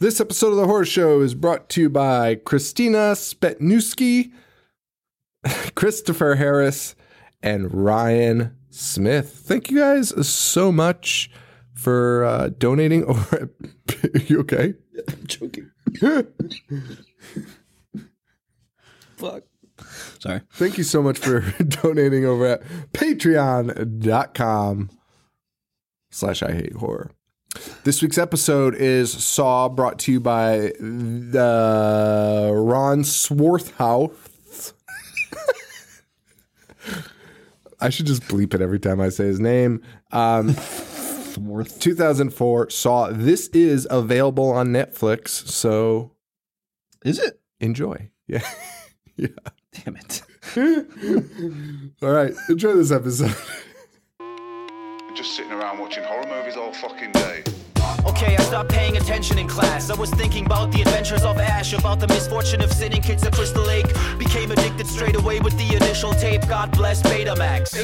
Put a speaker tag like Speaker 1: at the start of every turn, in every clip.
Speaker 1: This episode of the Horror Show is brought to you by Christina Spetnewski, Christopher Harris, and Ryan Smith. Thank you guys so much for uh, donating over at. you okay?
Speaker 2: I'm joking. Fuck. Sorry.
Speaker 1: Thank you so much for donating over at patreon.com slash I hate horror. This week's episode is Saw brought to you by the Ron Swarthouse. I should just bleep it every time I say his name. Um, 2004 Saw. This is available on Netflix, so
Speaker 2: Is it?
Speaker 1: enjoy. Yeah. yeah.
Speaker 2: Damn it.
Speaker 1: All right. Enjoy this episode.
Speaker 3: Just sitting around watching horror movies all fucking day.
Speaker 4: Okay, I stopped paying attention in class. I was thinking about the adventures of Ash, about the misfortune of sending kids to Crystal Lake. Became addicted straight away with the initial tape. God bless Betamax.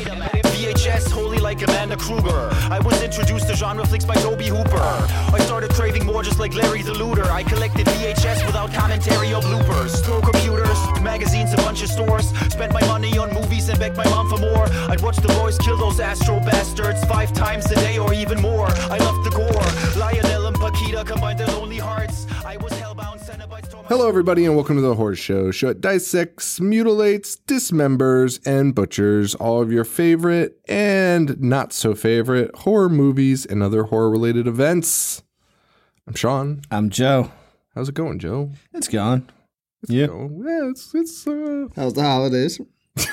Speaker 4: VHS, holy like Amanda Kruger. I was introduced to genre flicks by Tobe Hooper. I started craving more just like Larry the Looter. I collected VHS without commentary or bloopers. Throw computers, magazines, a bunch of stores. Spent my money on movies and begged my mom for more. I'd watch the boys kill those astro bastards five times a day or even more. I loved the gore. Lionel and Paquita combined their lonely hearts. I was hellbound, Cenobites
Speaker 1: Hello, everybody, and welcome to the Horror Show. Show it dissects, mutilates, dismembers, and butchers all of your favorite and not so favorite horror movies and other horror related events. I'm Sean.
Speaker 2: I'm Joe.
Speaker 1: How's it going, Joe?
Speaker 2: It's gone. Yeah.
Speaker 1: Oh, yeah, it's it's uh,
Speaker 2: How's the holidays?
Speaker 1: a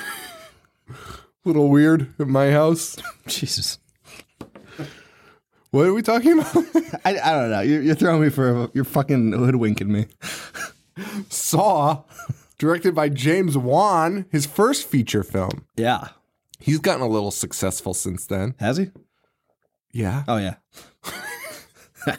Speaker 1: little weird at my house.
Speaker 2: Jesus.
Speaker 1: What are we talking about?
Speaker 2: I, I don't know. You're, you're throwing me for a, you're fucking hoodwinking me.
Speaker 1: Saw, directed by James Wan, his first feature film.
Speaker 2: Yeah.
Speaker 1: He's gotten a little successful since then.
Speaker 2: Has he?
Speaker 1: Yeah.
Speaker 2: Oh yeah.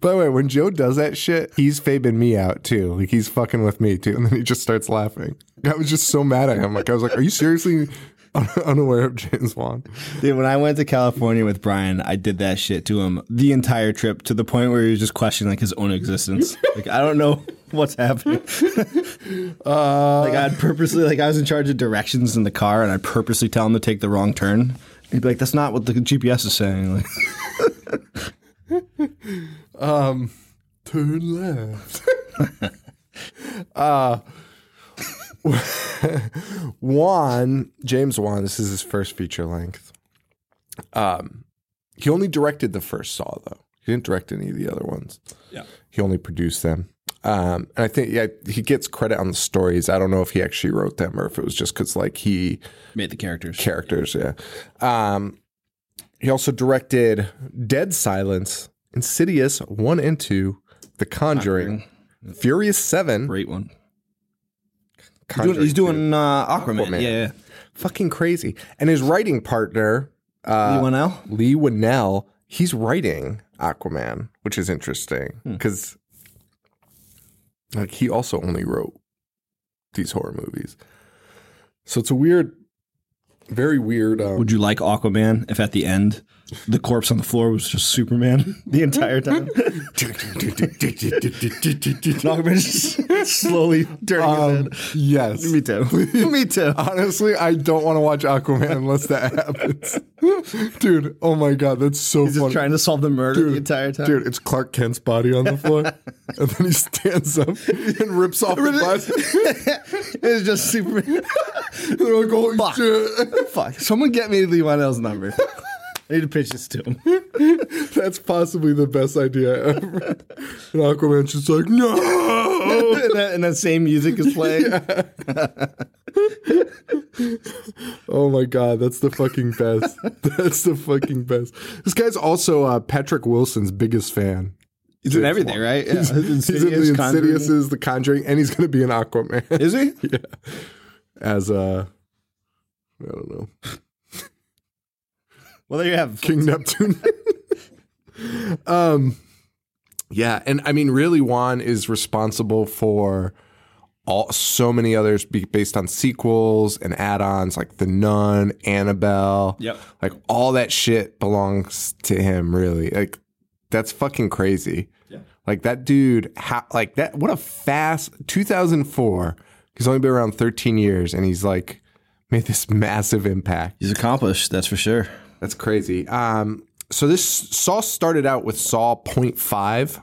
Speaker 1: By the way, when Joe does that shit, he's fabing me out too. Like he's fucking with me too, and then he just starts laughing. I was just so mad at him. Like I was like, "Are you seriously unaware of James Wan?"
Speaker 2: Dude, when I went to California with Brian, I did that shit to him the entire trip to the point where he was just questioning like his own existence. like I don't know what's happening.
Speaker 1: Uh,
Speaker 2: like I'd purposely like I was in charge of directions in the car and I'd purposely tell him to take the wrong turn. He'd be like, That's not what the GPS is saying. Like
Speaker 1: um, turn left. uh, Wan James Wan. This is his first feature length. Um, he only directed the first Saw though. He didn't direct any of the other ones.
Speaker 2: Yeah.
Speaker 1: He only produced them. Um, and I think yeah, he gets credit on the stories. I don't know if he actually wrote them or if it was just because like he
Speaker 2: Made the characters.
Speaker 1: characters. Yeah. Um, he also directed Dead Silence, Insidious one and two, The Conjuring, Furious Seven,
Speaker 2: Great one. He's doing, he's doing uh, Aquaman.
Speaker 1: Aquaman.
Speaker 2: Yeah, yeah.
Speaker 1: fucking crazy. And his writing partner, uh,
Speaker 2: You want L?
Speaker 1: Leigh Whannell, he's writing Aquaman, which is interesting
Speaker 2: Hmm.
Speaker 1: because like he also only wrote these horror movies. So it's a weird, very weird. Um,
Speaker 2: Would you like Aquaman if at the end the corpse on the floor was just Superman the entire time? Aquaman just slowly turning
Speaker 1: um,
Speaker 2: his head.
Speaker 1: yes,
Speaker 2: Me too. Me too.
Speaker 1: Honestly, I don't want to watch Aquaman unless that happens. Dude, oh my god, that's so
Speaker 2: He's just
Speaker 1: funny.
Speaker 2: trying to solve the murder the entire time.
Speaker 1: Dude, it's Clark Kent's body on the floor. and then he stands up and rips off the body.
Speaker 2: it's just Superman.
Speaker 1: They're like, holy
Speaker 2: Fuck.
Speaker 1: shit.
Speaker 2: Fuck. Someone get me Leigh Whannell's number. I need to pitch this to him.
Speaker 1: That's possibly the best idea ever. And Aquaman's just like, no.
Speaker 2: and, that, and that same music is playing.
Speaker 1: Oh my god, that's the fucking best. That's the fucking best. This guy's also uh, Patrick Wilson's biggest fan.
Speaker 2: He's in everything, right? Yeah.
Speaker 1: He's, he's in the
Speaker 2: Insidious.
Speaker 1: Insidiouses, the Conjuring, and he's going to be an Aquaman.
Speaker 2: Is he?
Speaker 1: yeah. As a, I don't know,
Speaker 2: Well, there you have.
Speaker 1: King Neptune. um, yeah, and I mean, really, Wan is responsible for all so many others be based on sequels and add-ons like The Nun, Annabelle.
Speaker 2: Yep.
Speaker 1: like all that shit belongs to him. Really, like That's fucking crazy. Like that dude, ha- like that. What a fast 2004. He's only been around 13 years, and he's like made this massive impact.
Speaker 2: He's accomplished, that's for sure.
Speaker 1: That's crazy. Um, so this Saw started out with Saw 0.5.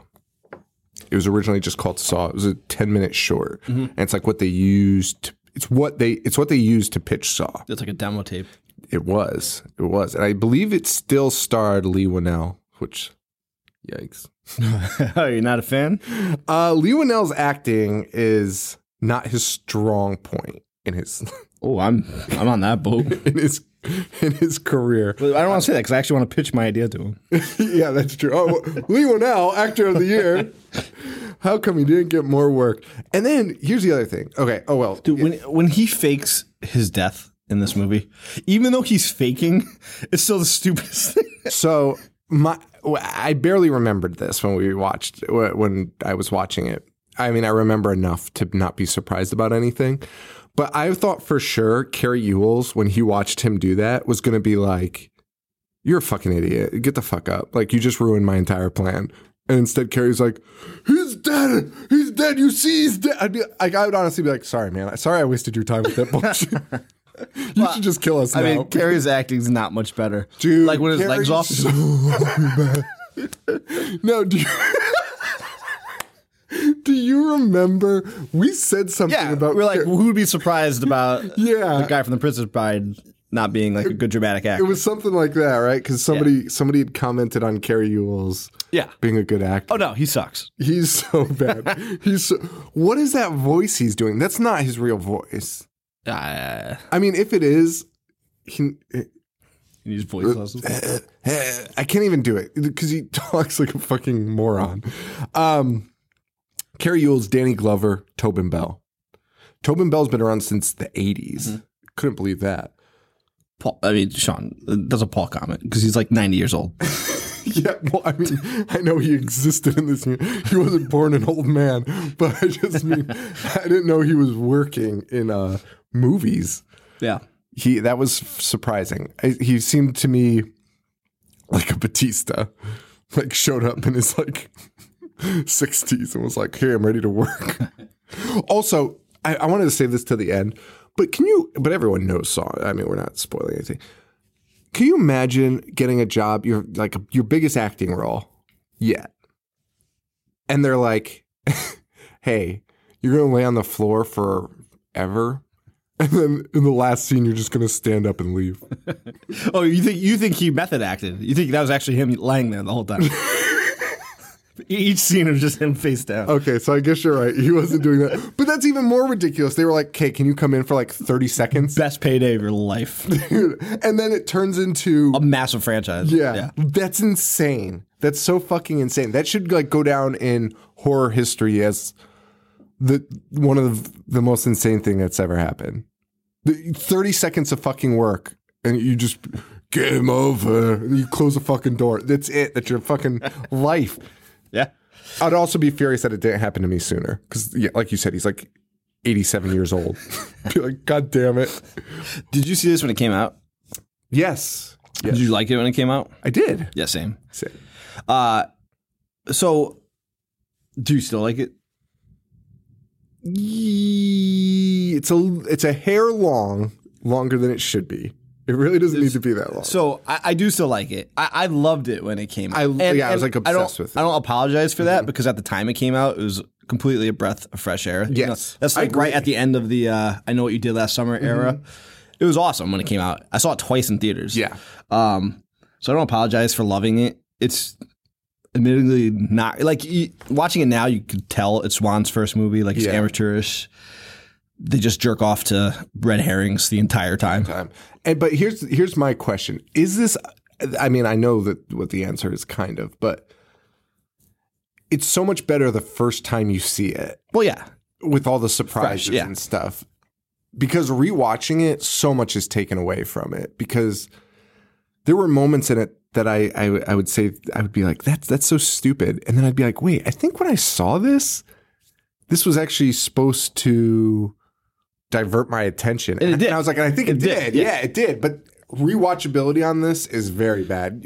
Speaker 1: It was originally just called Saw. It was a 10 minute short, and it's like what they used. to, It's what they. It's what they used to pitch Saw.
Speaker 2: It's like a demo tape.
Speaker 1: It was. It was, and I believe it still starred Leigh Whannell, which, yikes.
Speaker 2: oh, you're not a fan?
Speaker 1: Uh, Leigh Whannell's acting is not his strong point in his
Speaker 2: Oh, I'm I'm on that boat.
Speaker 1: in his in his career.
Speaker 2: But I don't want to say that because I actually want to pitch my idea to him.
Speaker 1: yeah, that's true. Oh, Leigh Whannell, actor of the year. How come he didn't get more work? And then here's the other thing. Okay. Oh well.
Speaker 2: Dude, when when he fakes his death in this movie, even though he's faking, it's still the stupidest thing.
Speaker 1: So my I barely remembered this when we watched when I was watching it. I mean, I remember enough to not be surprised about anything. But I thought for sure Cary Elwes, when he watched him do that, was going to be like, "You're a fucking idiot. Get the fuck up. Like you just ruined my entire plan." And instead, Cary's like, "He's dead. He's dead. You see, he's dead." I'd be like, I would honestly be like, "Sorry, man. Sorry, I wasted your time with that bullshit. you should just kill us
Speaker 2: I
Speaker 1: now."
Speaker 2: mean, Cary's acting's not much better.
Speaker 1: Dude,
Speaker 2: like when his
Speaker 1: Cary's
Speaker 2: legs off.
Speaker 1: so No, do you, do you remember we said something
Speaker 2: yeah,
Speaker 1: about
Speaker 2: we're like, who would be surprised about
Speaker 1: Yeah.
Speaker 2: the guy from The Princess Bride not being like a good dramatic actor?
Speaker 1: it was something like that, right? Because somebody somebody had commented on Cary Elwes
Speaker 2: yeah.
Speaker 1: being a good actor.
Speaker 2: Oh no, he sucks.
Speaker 1: He's so bad. he's so, what is that voice he's doing? That's not his real voice.
Speaker 2: Uh,
Speaker 1: I mean, if it is, he,
Speaker 2: he needs voice lessons.
Speaker 1: I can't even do it because he talks like a fucking moron. Um, Cary Elwes, Danny Glover, Tobin Bell. Tobin Bell's been around since the 80s. Couldn't believe that.
Speaker 2: Paul, I mean, Sean, that's a Paul comment because he's like 90 years old.
Speaker 1: Yeah, well, I mean, I know he existed in this. He wasn't born an old man, but I just mean, I didn't know he was working in uh, movies.
Speaker 2: yeah.
Speaker 1: He that was surprising. I, he seemed to me like a Batista, like showed up in his like sixties and was like, "Hey, I'm ready to work." also, I, I wanted to save this to the end, but can you? But everyone knows Saw. I mean, we're not spoiling anything. Can you imagine getting a job, your like your biggest acting role yet, and they're like, "Hey, you're gonna lay on the floor forever." And then in the last scene, you're just gonna stand up and leave.
Speaker 2: Oh, you think you think he method acted? You think that was actually him laying there the whole time? Each scene was just him face down.
Speaker 1: Okay, so I guess you're right. He wasn't doing that. But that's even more ridiculous. They were like, "Okay, can you come in for like 30 seconds?"
Speaker 2: Best payday of your life.
Speaker 1: and then it turns into
Speaker 2: A massive franchise.
Speaker 1: yeah, That's insane. That's so fucking insane. That should like go down in horror history as the one of the most insane thing that's ever happened. The 30 seconds of fucking work and you just game over. You close the fucking door. That's it. That's your fucking life. I'd also be furious that it didn't happen to me sooner. Because, yeah, like you said, he's like 87 years old. be like, God damn it.
Speaker 2: Did you see this when it came out?
Speaker 1: Yes. Yes.
Speaker 2: Did you like it when it came out?
Speaker 1: I did.
Speaker 2: Yeah, same.
Speaker 1: Say-
Speaker 2: Uh, so do you still like it?
Speaker 1: It's a it's a hair long, longer than it should be. It really doesn't need to be that long.
Speaker 2: So I, I do still like it. I, I loved it when it came out.
Speaker 1: I- yeah, I was, like,
Speaker 2: I don't,
Speaker 1: obsessed with it. Mm-hmm.
Speaker 2: I don't apologize for that because at the time it came out, it was completely a breath of fresh air. You know,
Speaker 1: Yes,
Speaker 2: that's
Speaker 1: I
Speaker 2: like right
Speaker 1: agree. Mm-hmm.
Speaker 2: at the end of the uh, I know what you did last summer era. It was awesome when it came out. I saw it twice in theaters.
Speaker 1: Yeah.
Speaker 2: Um. So I don't apologize for loving it. It's admittedly not like you, watching it now. You could tell it's Wan's first movie. Like it's
Speaker 1: Yeah.
Speaker 2: amateurish. They just jerk off to red herrings the entire time.
Speaker 1: time. And but here's here's my question: Is this? I mean, I know that what the answer is, kind of, but it's so much better the first time you see it
Speaker 2: Well, yeah.
Speaker 1: with all the surprises
Speaker 2: yeah.
Speaker 1: and stuff. Because rewatching it, so much is taken away from it. Because there were moments in it that I, I I would say I would be like, that's that's so stupid, and then I'd be like, wait, I think when I saw this, this was actually supposed to divert my attention.
Speaker 2: And it did.
Speaker 1: I was like, and I think it,
Speaker 2: It did,
Speaker 1: did.
Speaker 2: yeah.
Speaker 1: Yeah. it did. But rewatchability on this is very bad.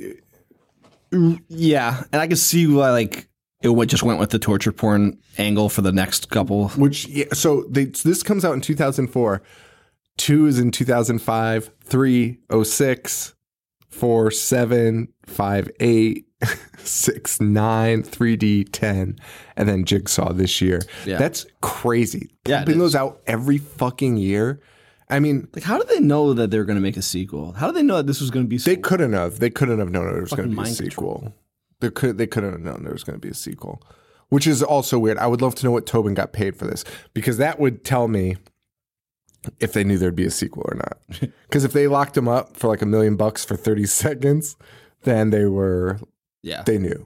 Speaker 2: Yeah, and I can see why like it just went with the torture porn angle for the next couple.
Speaker 1: Which yeah, so they, this comes out in 2004. Two is in 2005. Three oh six. Four seven five eight. Six nine. 3D ten. And then Jigsaw this year.
Speaker 2: Yeah.
Speaker 1: That's crazy.
Speaker 2: Yeah,
Speaker 1: Pumping those out every fucking year. I mean,
Speaker 2: Like, how did they know that they were going to make a sequel? How did they know that this was going to be?
Speaker 1: they couldn't have. They couldn't have known there was going to be a sequel. They could. They couldn't have known there was going to be a sequel, which is also weird. I would love to know what Tobin got paid for this because that would tell me if they knew there'd be a sequel or not. Because if they locked him up for like a million bucks for thirty seconds, then they were
Speaker 2: yeah.
Speaker 1: they knew.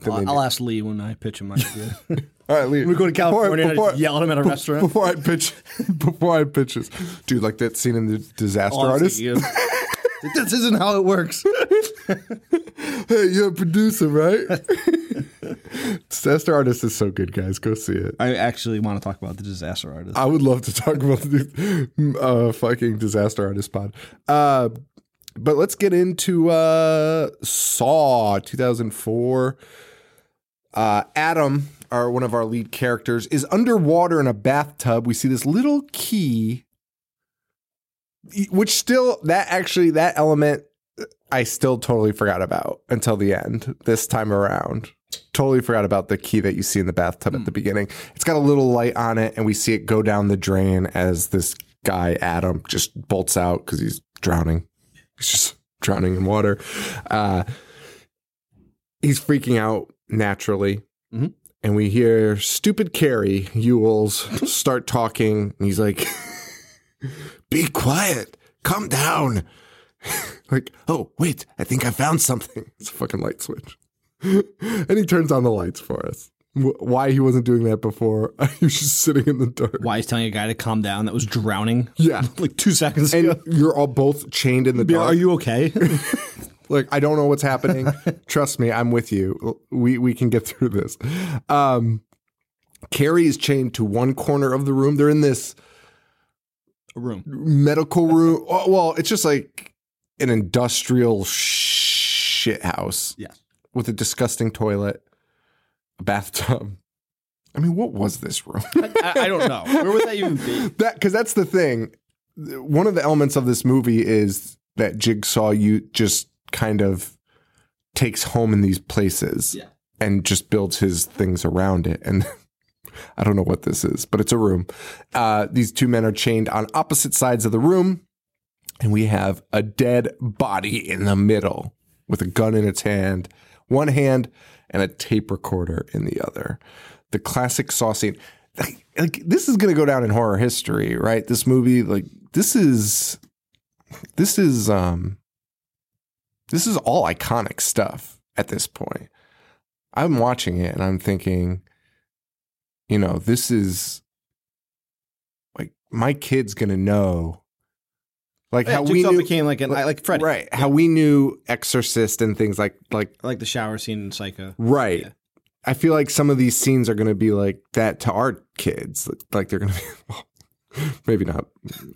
Speaker 1: Then
Speaker 2: I'll,
Speaker 1: knew.
Speaker 2: I'll ask Lee when I pitch him my idea.
Speaker 1: All right, Lee.
Speaker 2: we go to California and I
Speaker 1: Before-
Speaker 2: just yell at him at a
Speaker 1: be-
Speaker 2: restaurant.
Speaker 1: Before I pitch, before I pitch this, dude, like that scene in the Disaster
Speaker 2: All
Speaker 1: Artist.
Speaker 2: this isn't how it works.
Speaker 1: Hey, you're a producer, right? Disaster Artist is so good, guys. Go see it.
Speaker 2: I actually want to talk about the disaster artist.
Speaker 1: I would love to talk about the uh, fucking Disaster Artist pod. Uh, but let's get into uh, Saw 2004. Uh, Adam, our one of our lead characters, is underwater in a bathtub. We see this little key, which still that actually that element I still totally forgot about until the end this time around. Totally forgot about the key that you see in the bathtub at the beginning. It's got a little light on it, and we see it go down the drain as this guy Adam just bolts out because he's drowning. He's just drowning in water. Uh, he's freaking out naturally.
Speaker 2: Mhm.
Speaker 1: And we hear stupid Cary Elwes start talking. And he's like, Be quiet. Calm down. like, oh, wait, I think I found something. It's a fucking light switch. and he turns on the lights for us. Wh- Why he wasn't doing that before? he was just sitting in the dark.
Speaker 2: Why he's telling a guy to calm down that was drowning?
Speaker 1: Yeah.
Speaker 2: like two seconds
Speaker 1: And
Speaker 2: ago.
Speaker 1: you're all both chained in the
Speaker 2: Yeah,
Speaker 1: dark.
Speaker 2: Are you okay?
Speaker 1: like I don't know what's happening. Trust me, I'm with you. We we can get through this. Um Cary is chained to one corner of the room. They're in this
Speaker 2: a room.
Speaker 1: medical room. Well, it's just like an industrial shit house
Speaker 2: Yes.
Speaker 1: with a disgusting toilet, bathtub. I mean, what was this room?
Speaker 2: I, I don't know. Where would that even be?
Speaker 1: that because that's the thing. One of the elements of this movie is that Jigsaw you just kind of takes home in these places
Speaker 2: Yeah.
Speaker 1: and just builds his things around it. And I don't know what this is, but it's a room. Uh, these two men are chained on opposite sides of the room, and we have a dead body in the middle with a gun in its hand, one hand, and a tape recorder in the other. The classic Saw scene. Like, this is going to go down in horror history, right? This movie, like this is, this is, um, this is all iconic stuff at this point. I'm watching it and I'm thinking, you know, this is like my kid's gonna know, like
Speaker 2: Yeah,
Speaker 1: how we knew,
Speaker 2: became like an I like Freddy.
Speaker 1: right? How we knew Exorcist and things like like
Speaker 2: like the shower scene in Psycho.
Speaker 1: right.
Speaker 2: Yeah.
Speaker 1: I feel like some of these scenes are gonna be like that to our kids. Like they're gonna be, well, maybe not.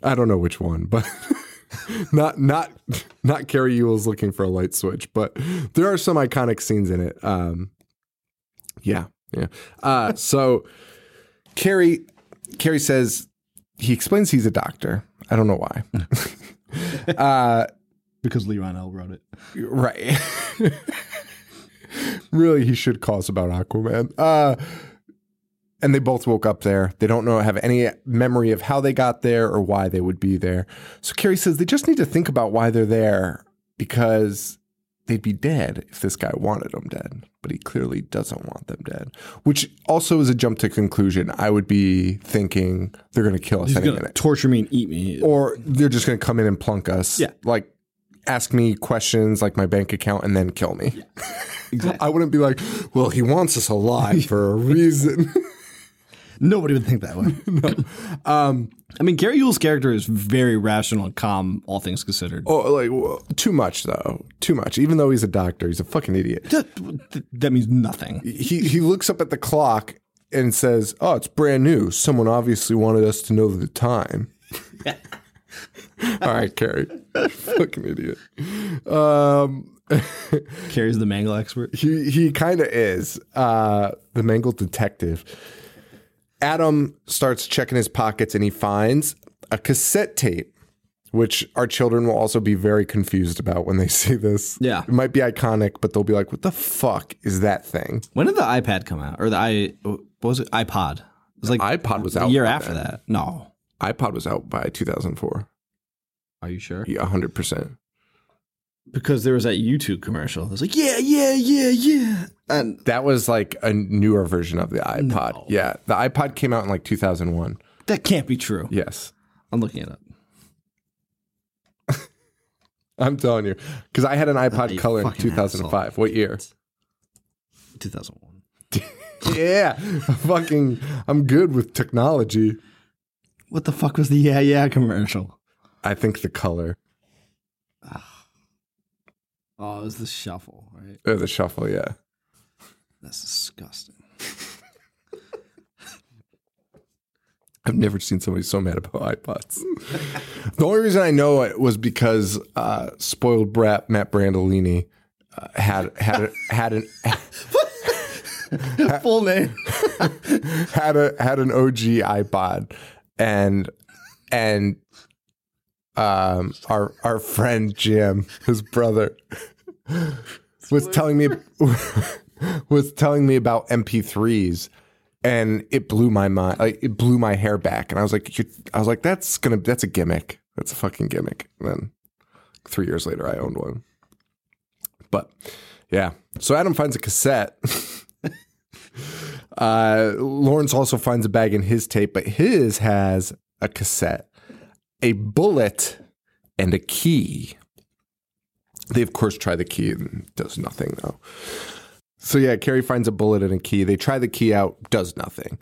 Speaker 1: I don't know which one, but. not not not Cary Elwes looking for a light switch, but there are some iconic scenes in it. Um, yeah, yeah. Uh, so Cary Cary says he explains he's a doctor. I don't know why. uh,
Speaker 2: Because Leigh Whannell wrote it.
Speaker 1: right. really, he should call us about Aquaman. Uh, and they both woke up there. They don't know have any memory of how they got there or why they would be there. So Cary says they just need to think about why they're there because they'd be dead if this guy wanted them dead, but he clearly doesn't want them dead. Which also is a jump to conclusion. I would be thinking they're going to kill us
Speaker 2: He's
Speaker 1: any minute
Speaker 2: torture me and eat me.
Speaker 1: or they're just going to come in and plunk us.
Speaker 2: Yeah.
Speaker 1: Like ask me questions like my bank account and then kill me.
Speaker 2: exactly.
Speaker 1: I wouldn't be like, well, he wants us alive for a reason.
Speaker 2: Nobody would think that way.
Speaker 1: no. Um,
Speaker 2: I mean, Cary Elwes's character is very rational and calm, all things considered.
Speaker 1: oh, like well, too much though. Too much. Even though he's a doctor, he's a fucking idiot.
Speaker 2: That, that means nothing.
Speaker 1: He he looks up at the clock and says, "Oh, it's brand new. Someone obviously wanted us to know the time." All right, Cary. fucking idiot. Um,
Speaker 2: Cary's the mangle expert.
Speaker 1: He he kind of is uh, the mangle detective. Adam starts checking his pockets and he finds a cassette tape, which our children will also be very confused about when they see this.
Speaker 2: Yeah.
Speaker 1: it might be iconic, but they'll be like, "What the fuck is that thing?"
Speaker 2: When did the iPad come out? Or the i what was it? iPod. It was like
Speaker 1: iPod was
Speaker 2: a
Speaker 1: out
Speaker 2: year
Speaker 1: by
Speaker 2: after
Speaker 1: then.
Speaker 2: that. No.
Speaker 1: iPod was out by 2004.
Speaker 2: Are you sure?
Speaker 1: Yeah, 100.
Speaker 2: Because there was that YouTube commercial. It was like, yeah, yeah, yeah, yeah. And
Speaker 1: That was like a newer version of the iPod. Yeah, the iPod came out in like 2001.
Speaker 2: that can't be true.
Speaker 1: Yes.
Speaker 2: I'm looking it up.
Speaker 1: I'm telling you, because I had an iPod Color in
Speaker 2: fucking
Speaker 1: 2005. What year?
Speaker 2: 2001.
Speaker 1: yeah, fucking. I'm good with technology.
Speaker 2: What the fuck was the yeah, yeah commercial?
Speaker 1: I think the color,
Speaker 2: Oh, it was the shuffle, right?
Speaker 1: Oh, the shuffle. Yeah,
Speaker 2: That's disgusting.
Speaker 1: I've never seen somebody so mad about iPods. the only reason I know it was because uh, spoiled brat Matt Brandolini uh, had had had an
Speaker 2: Full name.
Speaker 1: had a had an OG iPod, and and um our our friend Jim, his brother, was telling me was telling me about MP3s, and it blew my mind. Like it blew my hair back, and I was like, I was like, that's gonna that's a gimmick. That's a fucking gimmick. And then three years later, I owned one. But yeah, so Adam finds a cassette. Uh, Lawrence also finds a bag in his tape, but his has a cassette, a bullet, and a key. They, of course, try the key and does nothing, though. So, yeah, Cary finds a bullet and a key. They try the key out, does nothing.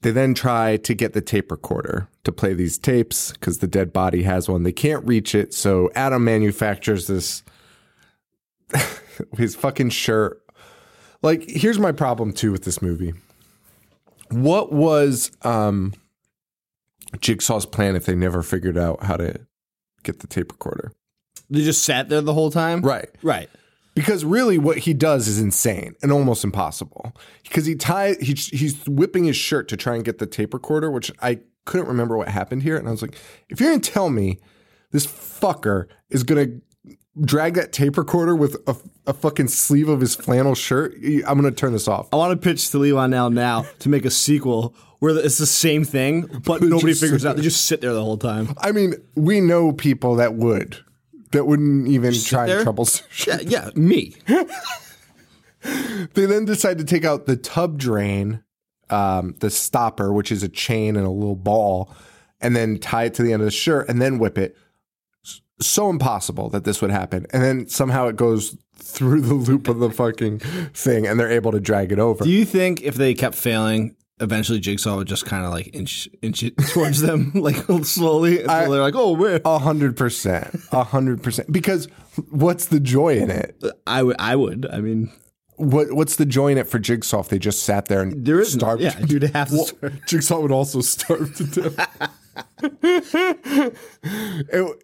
Speaker 1: They then try to get the tape recorder to play these tapes because the dead body has one. They can't reach it. So, Adam manufactures this, his fucking shirt like here's my problem too with this movie what was um jigsaw's plan if they never figured out how to get the tape recorder.
Speaker 2: They just sat there the whole time?
Speaker 1: right.
Speaker 2: Right.
Speaker 1: because really what he does is insane and almost impossible. Because he tie he, he's whipping his shirt to try and get the tape recorder which i couldn't remember what happened here. And i was like if you're gonna tell me this fucker is gonna drag that tape recorder with a, a fucking sleeve of his flannel shirt i'm gonna turn this off.
Speaker 2: I want to pitch to Lee now now to make a sequel where it's the same thing, but nobody figures it out. They just sit there the whole time.
Speaker 1: I mean, we know people that would, that wouldn't even try and troubleshoot.
Speaker 2: Yeah, yeah, me.
Speaker 1: They then decide to take out the tub drain, um, the stopper, which is a chain and a little ball, and then tie it to the end of the shirt and then whip it. So impossible that this would happen. And then somehow it goes through the loop of the fucking thing and they're able to drag it over.
Speaker 2: Do you think if they kept failing, eventually Jigsaw would just kind of like inch inch it towards them, like slowly until
Speaker 1: I-
Speaker 2: they're like, "Oh man."
Speaker 1: A hundred percent. A hundred percent. Because what's the joy in it?
Speaker 2: I would. I would. I mean,
Speaker 1: What What's the joy in it for Jigsaw if they just sat there and
Speaker 2: there is
Speaker 1: starved?
Speaker 2: Yeah, you'd have to.
Speaker 1: Well, Jigsaw would also starve to death. it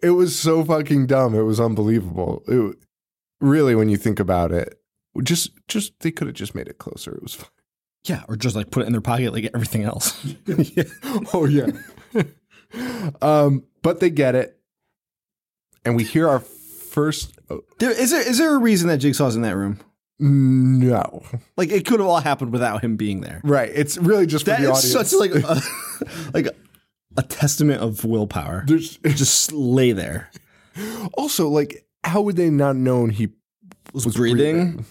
Speaker 1: it was so fucking dumb. It was unbelievable. It, really, when you think about it, just just they could have just made it closer. It was fine.
Speaker 2: Yeah, or just like put it in their pocket like everything else.
Speaker 1: Oh yeah. um, but they get it, and we hear our first. oh,
Speaker 2: There, is there is there a reason that Jigsaw's in that room?
Speaker 1: no,
Speaker 2: Like it could have all happened without him being there.
Speaker 1: right? It's really just for
Speaker 2: That
Speaker 1: the
Speaker 2: is
Speaker 1: audience.
Speaker 2: such like a, like a, testament of willpower.
Speaker 1: There's
Speaker 2: just lay there.
Speaker 1: also like, how would they not known he
Speaker 2: Was,
Speaker 1: was
Speaker 2: breathing.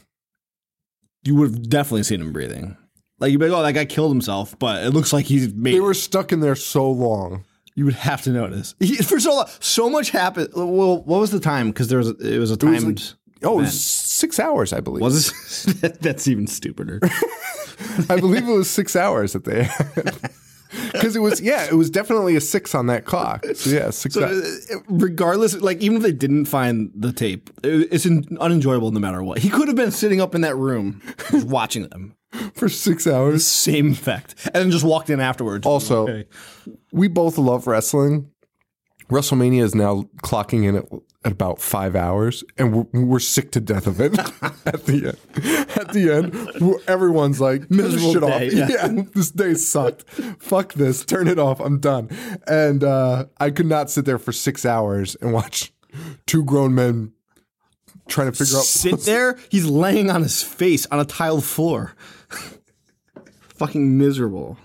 Speaker 2: You would have definitely seen him breathing. Like you'd be like, "Oh, that guy killed himself," but it looks like he's made.
Speaker 1: They were stuck in there so long.
Speaker 2: you would have to notice He- for so long. So much happened. Well, what was the time? Because there was it was a
Speaker 1: was
Speaker 2: timed.
Speaker 1: like- Oh, it was six hours, I believe.
Speaker 2: was it? That's even stupider.
Speaker 1: I believe it was six hours that they. Because it was, yeah, it was definitely a six on that clock. So yeah, six
Speaker 2: So,
Speaker 1: hours.
Speaker 2: uh, regardless, like even if they didn't find the tape, it- it's un- unenjoyable no matter what. He could have been sitting up in that room just watching them.
Speaker 1: for six hours.
Speaker 2: Same effect, and then just walked in afterwards.
Speaker 1: Also,
Speaker 2: Okay.
Speaker 1: we both love wrestling. WrestleMania is now clocking in at, at about five hours, and we're, we're sick to death of it. at the end, at the end, everyone's like
Speaker 2: Miserable
Speaker 1: shit
Speaker 2: day,
Speaker 1: off.
Speaker 2: yeah.
Speaker 1: yeah, this day sucked. Fuck this. Turn it off. I'm done. And uh, I could not sit there for six hours and watch two grown men trying to figure out.
Speaker 2: Sit there. He's laying on his face on a tiled floor. Fucking miserable.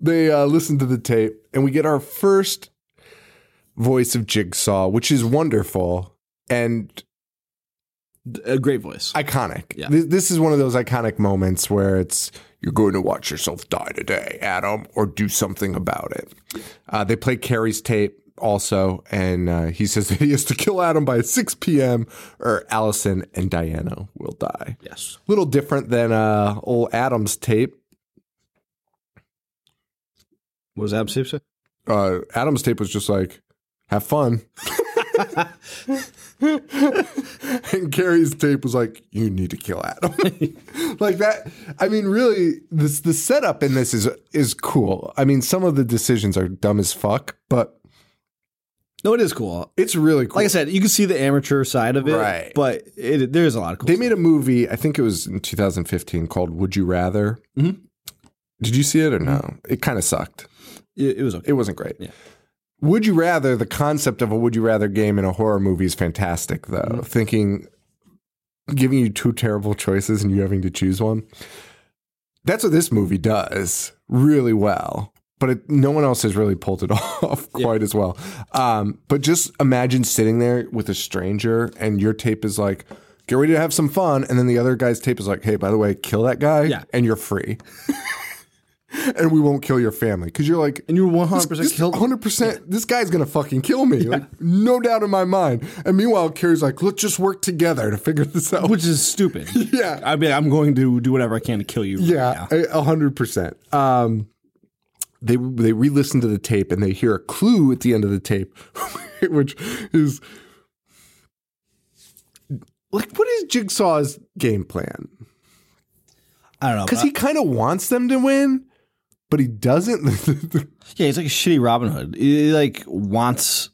Speaker 1: They uh, listen to the tape, and we get our first voice of Jigsaw, which is wonderful and
Speaker 2: A great voice.
Speaker 1: iconic.
Speaker 2: Yeah.
Speaker 1: Th- This is one of those iconic moments where it's you're going to watch yourself die today, Adam, or do something about it. Uh, they play Cary's tape also, and uh, he says that he has to kill Adam by 6 p.m. or Allison and Diana will die.
Speaker 2: yes.
Speaker 1: a little different than uh, old Adam's tape.
Speaker 2: What was Adam Simpson?
Speaker 1: Uh, Adam's tape was just like, have fun. and Cary's tape was like, you need to kill Adam. like that. I mean, really, this the setup in this is is cool. I mean, some of the decisions are dumb as fuck, but
Speaker 2: No, it is cool.
Speaker 1: it's really cool.
Speaker 2: Like I said, you can see the amateur side of it,
Speaker 1: Right.
Speaker 2: But it, there's a lot of cool.
Speaker 1: they made a movie. I think it was in 2015 called "Would You Rather."
Speaker 2: Mhm.
Speaker 1: Did you see it or no? It kind of sucked.
Speaker 2: it, it was okay.
Speaker 1: It wasn't great.
Speaker 2: Yeah.
Speaker 1: Would you rather? The concept of a would you rather game in a horror movie is fantastic, though.
Speaker 2: Mm-hmm.
Speaker 1: Thinking, giving you two terrible choices and you having to choose one. That's what this movie does really well, but it, no one else has really pulled it off quite as well. Um, but just imagine sitting there with a stranger and your tape is like, get ready to have some fun. And then the other guy's tape is like, hey, by the way, kill that guy
Speaker 2: Yeah.
Speaker 1: and you're free. and we won't kill your family. Cause you're like,
Speaker 2: and you're 100 percent killed.
Speaker 1: Hundred percent. This guy's gonna fucking kill me. Like, no doubt in my mind. And meanwhile, Cary's like, let's just work together to figure this out.
Speaker 2: which is stupid.
Speaker 1: Yeah.
Speaker 2: I mean, I'm going to do whatever I can to kill you. right
Speaker 1: yeah,
Speaker 2: now.
Speaker 1: a a hundred percent. Um, they they re-listen to the tape and they hear a clue at the end of the tape, which is like, what is Jigsaw's game plan?
Speaker 2: I don't know.
Speaker 1: Because he kind of wants them to win, but he doesn't.
Speaker 2: yeah, he's like a shitty Robin Hood. He like wants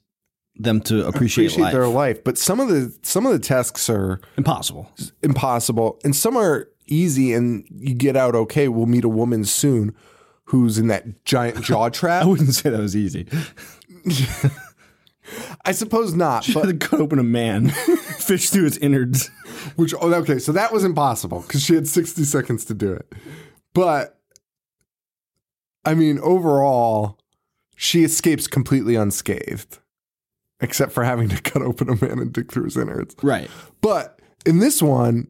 Speaker 2: them to appreciate,
Speaker 1: appreciate
Speaker 2: life.
Speaker 1: their life, but some of the some of the tasks are
Speaker 2: Impossible.
Speaker 1: impossible and some are easy and you get out okay we'll meet a woman soon who's in that giant jaw trap.
Speaker 2: I wouldn't say that was easy.
Speaker 1: i suppose not
Speaker 2: But
Speaker 1: but
Speaker 2: to cut open a man, fish through its innards.
Speaker 1: which oh, okay so that was impossible because she had 60 seconds to do it but i mean overall she escapes completely unscathed except for having to cut open a man and dig through his innards
Speaker 2: Right.
Speaker 1: but in this one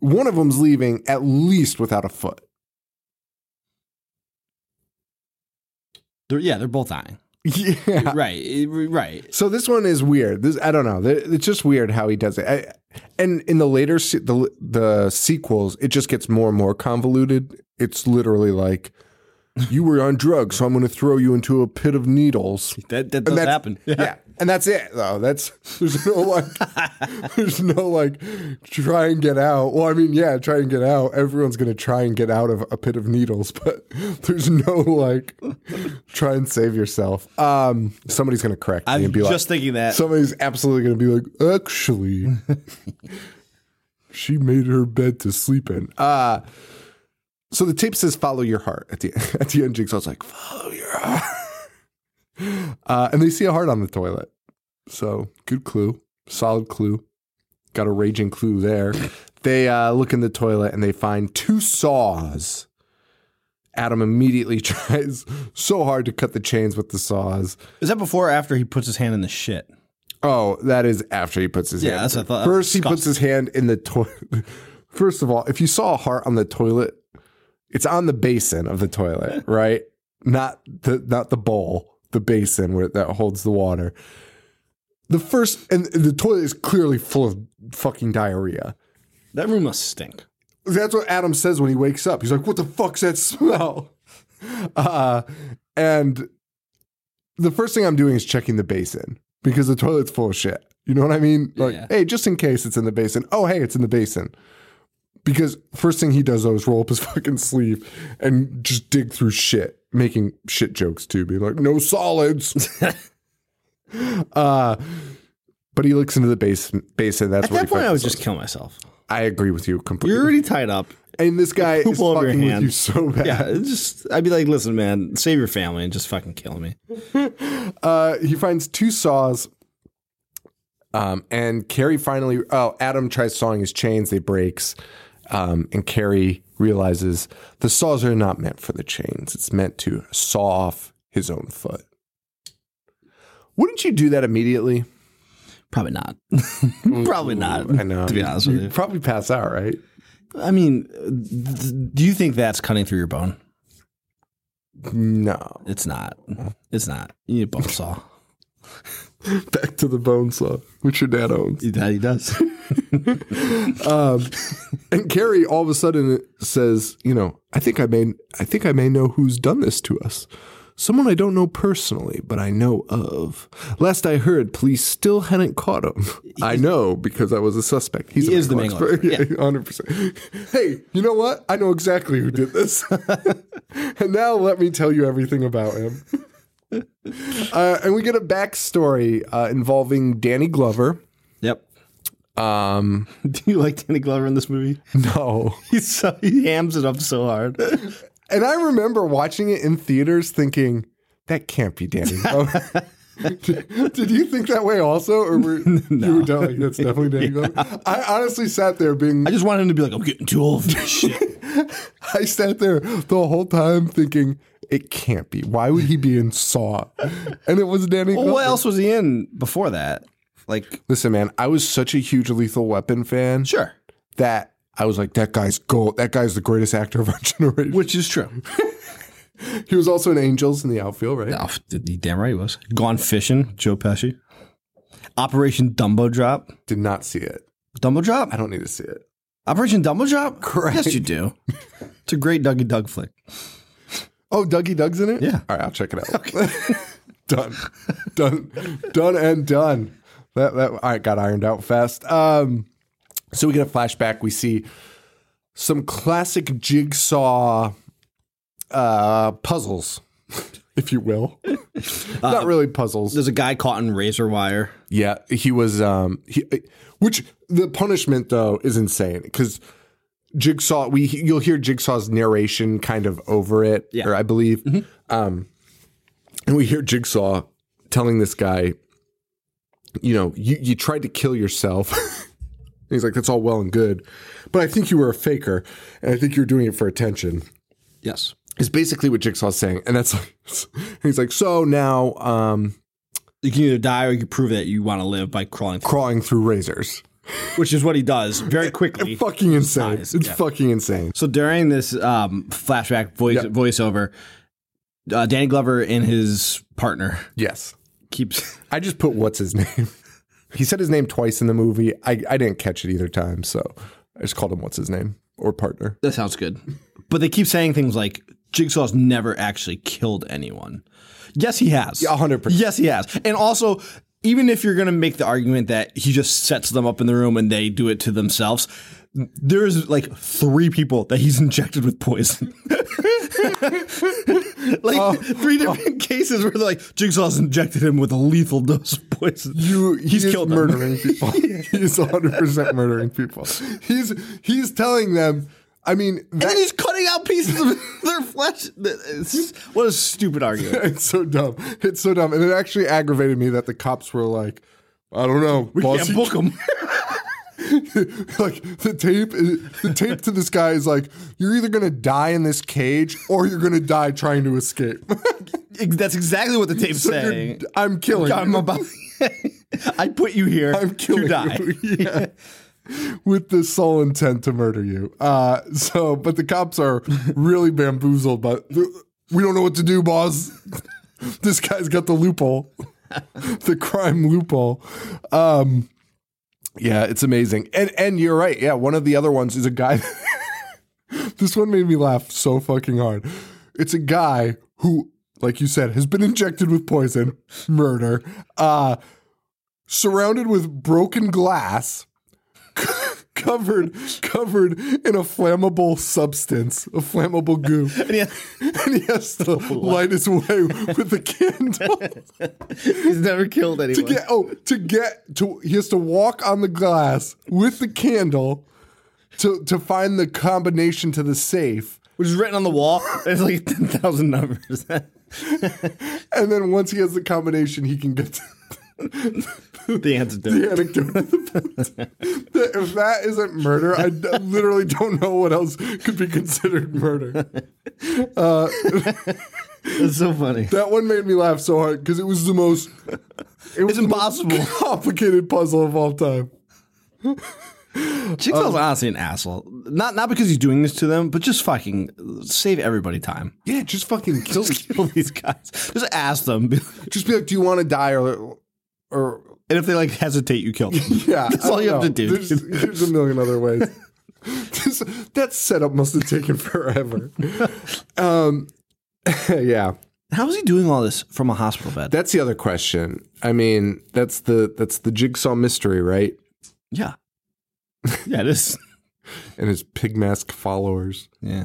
Speaker 1: one of them's leaving at least without a foot
Speaker 2: They're, yeah, they're both dying.
Speaker 1: yeah
Speaker 2: Right. Right.
Speaker 1: So this one is weird. This I don't know. It's just weird how he does it. I, and in the later se- the the sequels, it just gets more and more convoluted. It's literally like you were on drugs, so I'm going to throw you into a pit of needles.
Speaker 2: That that does happen.
Speaker 1: Yeah. And that's it though. That's there's no like there's no like try and get out. Well, I mean, yeah, try and get out. Everyone's going to try and get out of a pit of needles, but there's no like try and save yourself. Um, somebody's going to correct me
Speaker 2: I'm
Speaker 1: and be like,
Speaker 2: just thinking that.
Speaker 1: Somebody's absolutely going to be like, actually, she made her bed to sleep in. Uh, so the tape says, follow your heart at the, at the end. Jigsaw's like, follow your heart. Uh, and they see a heart on the toilet. So good clue, solid clue. Got a raging clue there. They uh, look in the toilet and they find two saws. Adam immediately tries so hard to cut the chains with the saws.
Speaker 2: Is that before or after he puts his hand in the shit?
Speaker 1: Oh, that is after he puts his
Speaker 2: Yeah,
Speaker 1: hand.
Speaker 2: that's what I thought.
Speaker 1: First, he puts his hand in the toilet. First of all, if you saw a heart on the toilet, it's on the basin of the toilet, right? Not the not the bowl, the basin where that holds the water. The first and the toilet is clearly full of fucking diarrhea.
Speaker 2: That room must stink.
Speaker 1: That's what Adam says when he wakes up. He's like, "What the fuck's that smell?" Uh, and the first thing I'm doing is checking the basin because the toilet's full of shit. You know what I mean? Like,
Speaker 2: Yeah.
Speaker 1: hey, just in case it's in the basin. Oh, hey, it's in the basin. Because first thing he does though is roll up his fucking sleeve and just dig through shit, making shit jokes too, being like, "No solids." uh, but he looks into the base, basin. That's
Speaker 2: At
Speaker 1: where
Speaker 2: that
Speaker 1: he
Speaker 2: point, I would just kill myself.
Speaker 1: I agree with you completely.
Speaker 2: You're already tied up.
Speaker 1: and this guy is fucking with you so bad.
Speaker 2: Yeah, just I'd be like, listen, man, save your family and just fucking kill me.
Speaker 1: Uh, he finds two saws. Um, and Cary finally, oh, Adam tries sawing his chains, they breaks. Um, and Cary realizes the saws are not meant for the chains. It's meant to saw off his own foot. Wouldn't you do that immediately?
Speaker 2: Probably not. Mm-hmm. Probably not.
Speaker 1: I know.
Speaker 2: To be honest with
Speaker 1: You'd probably pass out, right?
Speaker 2: I mean, th- do you think that's cutting through your bone?
Speaker 1: No.
Speaker 2: It's not. It's not. You need a bone saw.
Speaker 1: Back to the bone saw, which your dad owns.
Speaker 2: That he does.
Speaker 1: Um, and Cary all of a sudden says, "You know, I think I may, I think I may know who's done this to us. Someone I don't know personally, but I know of. Last I heard, police still hadn't caught him. I know because I was a suspect. He's
Speaker 2: He
Speaker 1: a
Speaker 2: is the
Speaker 1: Mangler expert. hundred percent. Hey, you know what? I know exactly who did this. and now let me tell you everything about him." Uh, and we get a backstory uh, involving Danny Glover.
Speaker 2: yep.
Speaker 1: Um,
Speaker 2: Do you like Danny Glover in this movie?
Speaker 1: no.
Speaker 2: He's so he hams it up so hard.
Speaker 1: And I remember watching it in theaters thinking, that can't be Danny Glover. did, did you think that way also? Or were you were telling that's definitely Danny Glover? I honestly sat there being,
Speaker 2: I just wanted him to be like, I'm getting too old for this shit.
Speaker 1: I sat there the whole time thinking, it can't be. Why would he be in Saw? And it was Danny
Speaker 2: well,
Speaker 1: Glover.
Speaker 2: what else was he in before that? Like,
Speaker 1: Listen, man, I was such a huge Lethal Weapon fan
Speaker 2: sure.
Speaker 1: that I was like, that guy's gold. That guy's the greatest actor of our generation.
Speaker 2: Which is true.
Speaker 1: He was also in Angels in the outfield, right?
Speaker 2: Oh, he damn right he was. Gone Fishing, Joe Pesci. Operation Dumbo Drop.
Speaker 1: Did not see it.
Speaker 2: Dumbo Drop?
Speaker 1: I don't need to see it.
Speaker 2: Operation Dumbo Drop?
Speaker 1: Correct.
Speaker 2: Yes, you do. it's a great Dougie Doug flick.
Speaker 1: Oh, Dougie Doug's in it?
Speaker 2: Yeah.
Speaker 1: All right, I'll check it out. done. Done. Done and done. That that all right, got ironed out fast. Um so we get a flashback. We see some classic jigsaw uh puzzles, if you will. Not really puzzles.
Speaker 2: There's a guy caught in razor wire.
Speaker 1: Yeah, he was. Um, he, which the punishment though is insane because Jigsaw. We you'll hear Jigsaw's narration kind of over it,
Speaker 2: Yeah.
Speaker 1: or I believe. Um, and we hear Jigsaw telling this guy, you know, you you tried to kill yourself. He's like, that's all well and good, but I think you were a faker, and I think you're doing it for attention
Speaker 2: Yes.
Speaker 1: Is basically what Jigsaw's saying. And that's like, he's like, so now um,
Speaker 2: You can either die or you can prove that you want to live by crawling, through,
Speaker 1: crawling through razors.
Speaker 2: which is what he does very quickly.
Speaker 1: Fucking insane. It's
Speaker 2: yeah.
Speaker 1: fucking insane.
Speaker 2: So during this um, flashback voice
Speaker 1: Yeah.
Speaker 2: voiceover, uh, Danny Glover and his partner
Speaker 1: Yes.
Speaker 2: keeps.
Speaker 1: I just put what's his name. He said his name twice in the movie. I, I didn't catch it either time, so I just called him what's his name or partner.
Speaker 2: That sounds good. But they keep saying things like Jigsaw's never actually killed anyone. Yes, he has.
Speaker 1: Yeah, 100%.
Speaker 2: Yes, he has. And also, even if you're going to make the argument that he just sets them up in the room and they do it to themselves, there's like three people that he's injected with poison. like oh. three different oh. cases where like Jigsaw's injected him with a lethal dose of poison.
Speaker 1: You,
Speaker 2: He's
Speaker 1: he
Speaker 2: killed
Speaker 1: murdering people. he's 100% murdering people. He's he's telling them, I mean,
Speaker 2: And then he's cutting out pieces of their flesh. It's- what a stupid argument.
Speaker 1: it's so dumb. It's so dumb. And it actually aggravated me that the cops were like, I don't know.
Speaker 2: We
Speaker 1: boss,
Speaker 2: can't book him.
Speaker 1: like the tape the tape to this guy is like you're either going to die in this cage or you're going to die trying to escape
Speaker 2: That's exactly what the tape's
Speaker 1: So
Speaker 2: saying.
Speaker 1: i'm killing
Speaker 2: I'm
Speaker 1: you.
Speaker 2: about. I put you here
Speaker 1: i'm killing
Speaker 2: to die.
Speaker 1: you yeah with the sole intent to murder you. Uh so but the cops are really bamboozled but we don't know what to do boss. This guy's got the loophole the crime loophole. Um yeah it's amazing. And and you're right. Yeah one of the other ones is a guy this one made me laugh so fucking hard. It's a guy who like you said has been injected with poison murder uh surrounded with broken glass covered covered in a flammable substance, a flammable goo,
Speaker 2: And he-
Speaker 1: and he has to light his way with the candle.
Speaker 2: he's never killed anyone.
Speaker 1: to get oh to get to he has to walk on the glass with the candle to to find the combination to the safe.
Speaker 2: which is written on the wall. There's like 10,000 numbers.
Speaker 1: And then once he has the combination, he can get to
Speaker 2: the to
Speaker 1: the
Speaker 2: it.
Speaker 1: anecdote. the if that isn't murder, I d- literally don't know what else could be considered murder.
Speaker 2: Uh, it's so funny.
Speaker 1: That one made me laugh so hard because it was the most. It was
Speaker 2: It's impossible.
Speaker 1: complicated puzzle of all time.
Speaker 2: Chickfell's um, honestly an asshole. Not not because he's doing this to them, but just fucking save everybody time.
Speaker 1: Yeah, just fucking kill.
Speaker 2: Just kill these guys. Just ask them.
Speaker 1: Just be like, do you want to die or or
Speaker 2: And if they like hesitate, you kill them.
Speaker 1: Yeah,
Speaker 2: That's all
Speaker 1: don't
Speaker 2: you have to do.
Speaker 1: There's, there's a million other ways. This, that setup must have taken forever. Um, yeah,
Speaker 2: How is he doing all this from a hospital bed?
Speaker 1: that's the other question. I mean, that's the that's the jigsaw mystery, right?
Speaker 2: yeah. Yeah, it is.
Speaker 1: And his pig mask followers,
Speaker 2: Yeah.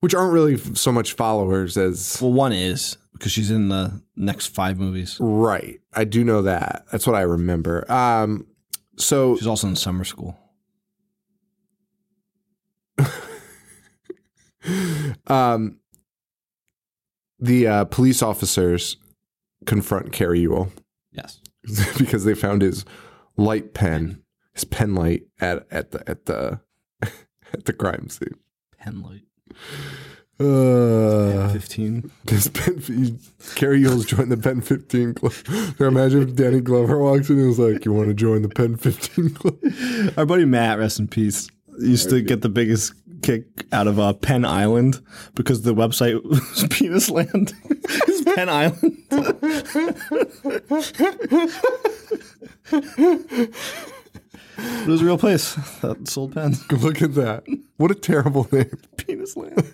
Speaker 1: which aren't really so much followers as
Speaker 2: Well, one is because she's in the next five movies.
Speaker 1: right. I do know that. That's what I remember. Um, so
Speaker 2: She's also in summer school.
Speaker 1: um, the uh, police officers confront Cary Elwes.
Speaker 2: Yes.
Speaker 1: because they found his light pen, his pen light at at the at the at the crime scene.
Speaker 2: Pen light.
Speaker 1: Uh,
Speaker 2: 15.
Speaker 1: his pen, he, Cary Elwes joined the Pen 15 club. Imagine if Danny Glover walks in and was like, "You want to join the Pen 15 club?"
Speaker 2: Our buddy Matt, rest in peace, used to get the biggest kick out of uh, Penn Island because the website was Penis Land. it's Penn Island. it was a real place that sold pens.
Speaker 1: Look at that! What a terrible name.
Speaker 2: Penis Land.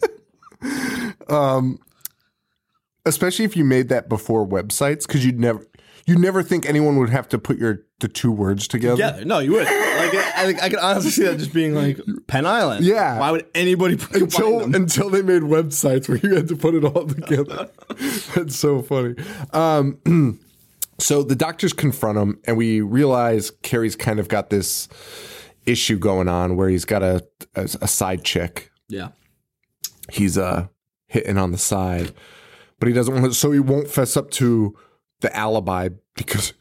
Speaker 1: Especially if you made that before websites, because you'd never you'd never think anyone would have to put your the two words together.
Speaker 2: Yeah, no, you would. Like, I, I could honestly see that just being like Penn Island.
Speaker 1: Yeah.
Speaker 2: Why would anybody put
Speaker 1: until until they made websites where you had to put it all together. That's so funny. Um, so the doctors confront him, and we realize Cary's kind of got this issue going on where he's got a a, a side chick.
Speaker 2: Yeah.
Speaker 1: He's uh hitting on the side, but he doesn't want. To, so he won't fess up to the alibi because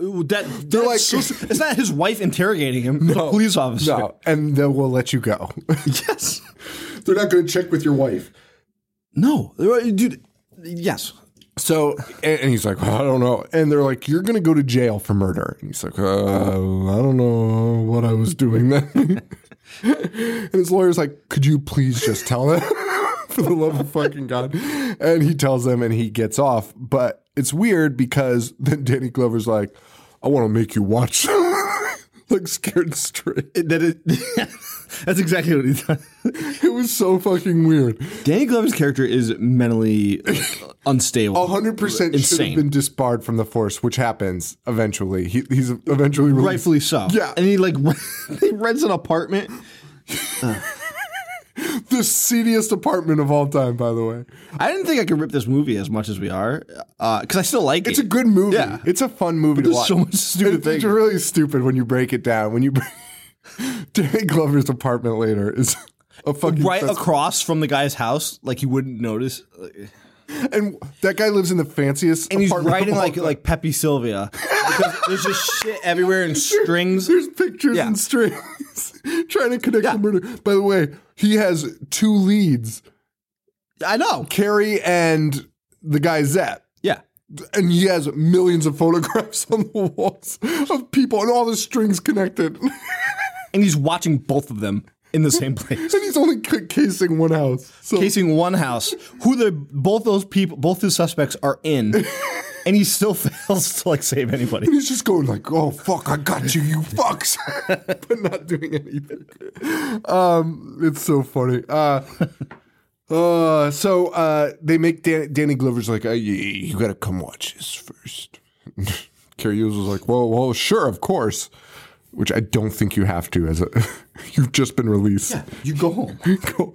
Speaker 2: Ooh, that,
Speaker 1: They're like-
Speaker 2: it's not his wife interrogating him. No, police officer.
Speaker 1: no, and then we'll let you go.
Speaker 2: Yes.
Speaker 1: They're not going to check with your wife.
Speaker 2: No, dude. Yes.
Speaker 1: So, and, and he's like, "Well, I don't know. And they're like, you're going to go to jail for murder. And he's like, uh, I don't know what I was doing then. and his lawyer's like, could you please just tell them for the love of fucking God? And he tells them and he gets off. But it's weird because then Danny Glover's like, I want to make you watch. Like scared straight.
Speaker 2: That it, that's exactly what he does.
Speaker 1: It was so fucking weird.
Speaker 2: Danny Glover's character is mentally uh, unstable.
Speaker 1: hundred percent should have
Speaker 2: Insane.
Speaker 1: been disbarred from the force, which happens eventually. He, he's eventually released.
Speaker 2: Rightfully so.
Speaker 1: Yeah.
Speaker 2: And he like he rents an apartment.
Speaker 1: The seediest apartment of all time, by the way.
Speaker 2: I didn't think I could rip this movie as much as we are uh, because I still like
Speaker 1: It's
Speaker 2: it.
Speaker 1: It's a good movie.
Speaker 2: Yeah.
Speaker 1: It's a fun movie to
Speaker 2: there's
Speaker 1: watch.
Speaker 2: so much stupid
Speaker 1: it's, it's really stupid when you break it down. When you break Danny Glover's apartment later is a fucking
Speaker 2: right
Speaker 1: fest-
Speaker 2: across from the guy's house, like you wouldn't notice.
Speaker 1: And that guy lives in the fanciest
Speaker 2: And he's writing like like Pepe Sylvia because there's just shit everywhere and strings.
Speaker 1: There's pictures
Speaker 2: Yeah.
Speaker 1: and strings trying to connect
Speaker 2: Yeah.
Speaker 1: the murder. By the way, he has two leads:
Speaker 2: I know.
Speaker 1: Cary and the guy Zep.
Speaker 2: Yeah.
Speaker 1: and he has millions of photographs on the walls of people and all the strings connected. And
Speaker 2: he's watching both of them in the same place.
Speaker 1: And he's only c- casing one house. So
Speaker 2: Casing one house, who the both those people, both his suspects are in, and he still fails to like save anybody.
Speaker 1: he's just going like, "Oh fuck, I got you, you fucks," but not doing anything. Um, it's so funny. Uh, uh, so uh, they make Dan- Danny Glover's like, uh, you, you got to come watch this first. Cary Elwes was like, "Well, well, sure, of course." Which I don't think you have to. As a you've just been released.
Speaker 2: yeah, You go home.
Speaker 1: Cool.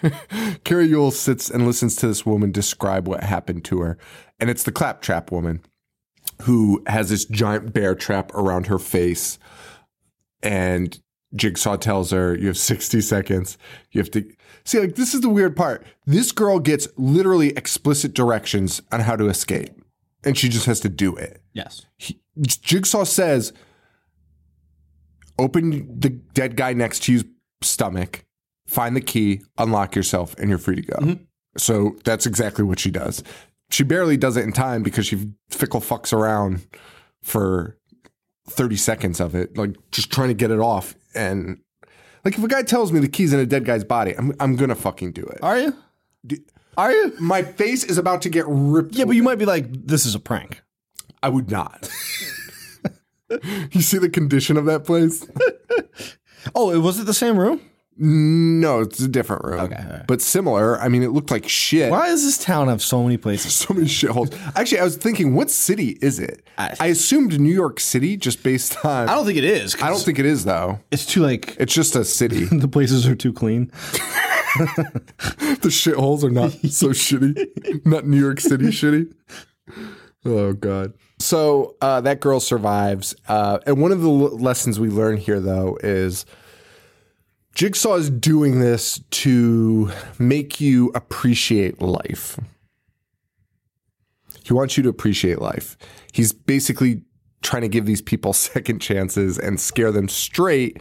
Speaker 1: Cary Elwes sits and listens to this woman describe what happened to her, and it's the claptrap woman who has this giant bear trap around her face, and Jigsaw tells her, "You have sixty seconds. You have to." See, like this is the weird part. This girl gets literally explicit directions on how to escape, and she just has to do it.
Speaker 2: Yes.
Speaker 1: He, Jigsaw says, "Open the dead guy next to you's stomach, find the key, unlock yourself, and you're free to go." Mm-hmm. So that's exactly what she does. She barely does it in time because she fickle fucks around for 30 seconds of it, like just trying to get it off. And like if a guy tells me the key's in a dead guy's body, I'm I'm gonna fucking do it.
Speaker 2: Are you? Are you?
Speaker 1: My face is about to get ripped.
Speaker 2: Yeah, but you might be like, this is a prank.
Speaker 1: I would not. you see the condition of that place?
Speaker 2: Oh, it was it the same room?
Speaker 1: No, it's a different room.
Speaker 2: Okay, right.
Speaker 1: But similar. I mean, it looked like shit.
Speaker 2: Why does this town have so many places?
Speaker 1: So many shitholes. Actually, I was thinking, what city is it?
Speaker 2: I-
Speaker 1: I assumed New York City just based on.
Speaker 2: I don't think it is.
Speaker 1: I don't think it is though.
Speaker 2: it's too like
Speaker 1: It's just a city.
Speaker 2: the places are too clean.
Speaker 1: the shitholes are not so shitty. Not New York City shitty. Oh god. So uh, that girl survives, uh, and one of the l- lessons we learn here, though, is Jigsaw is doing this to make you appreciate life. He wants you to appreciate life. He's basically trying to give these people second chances and scare them straight.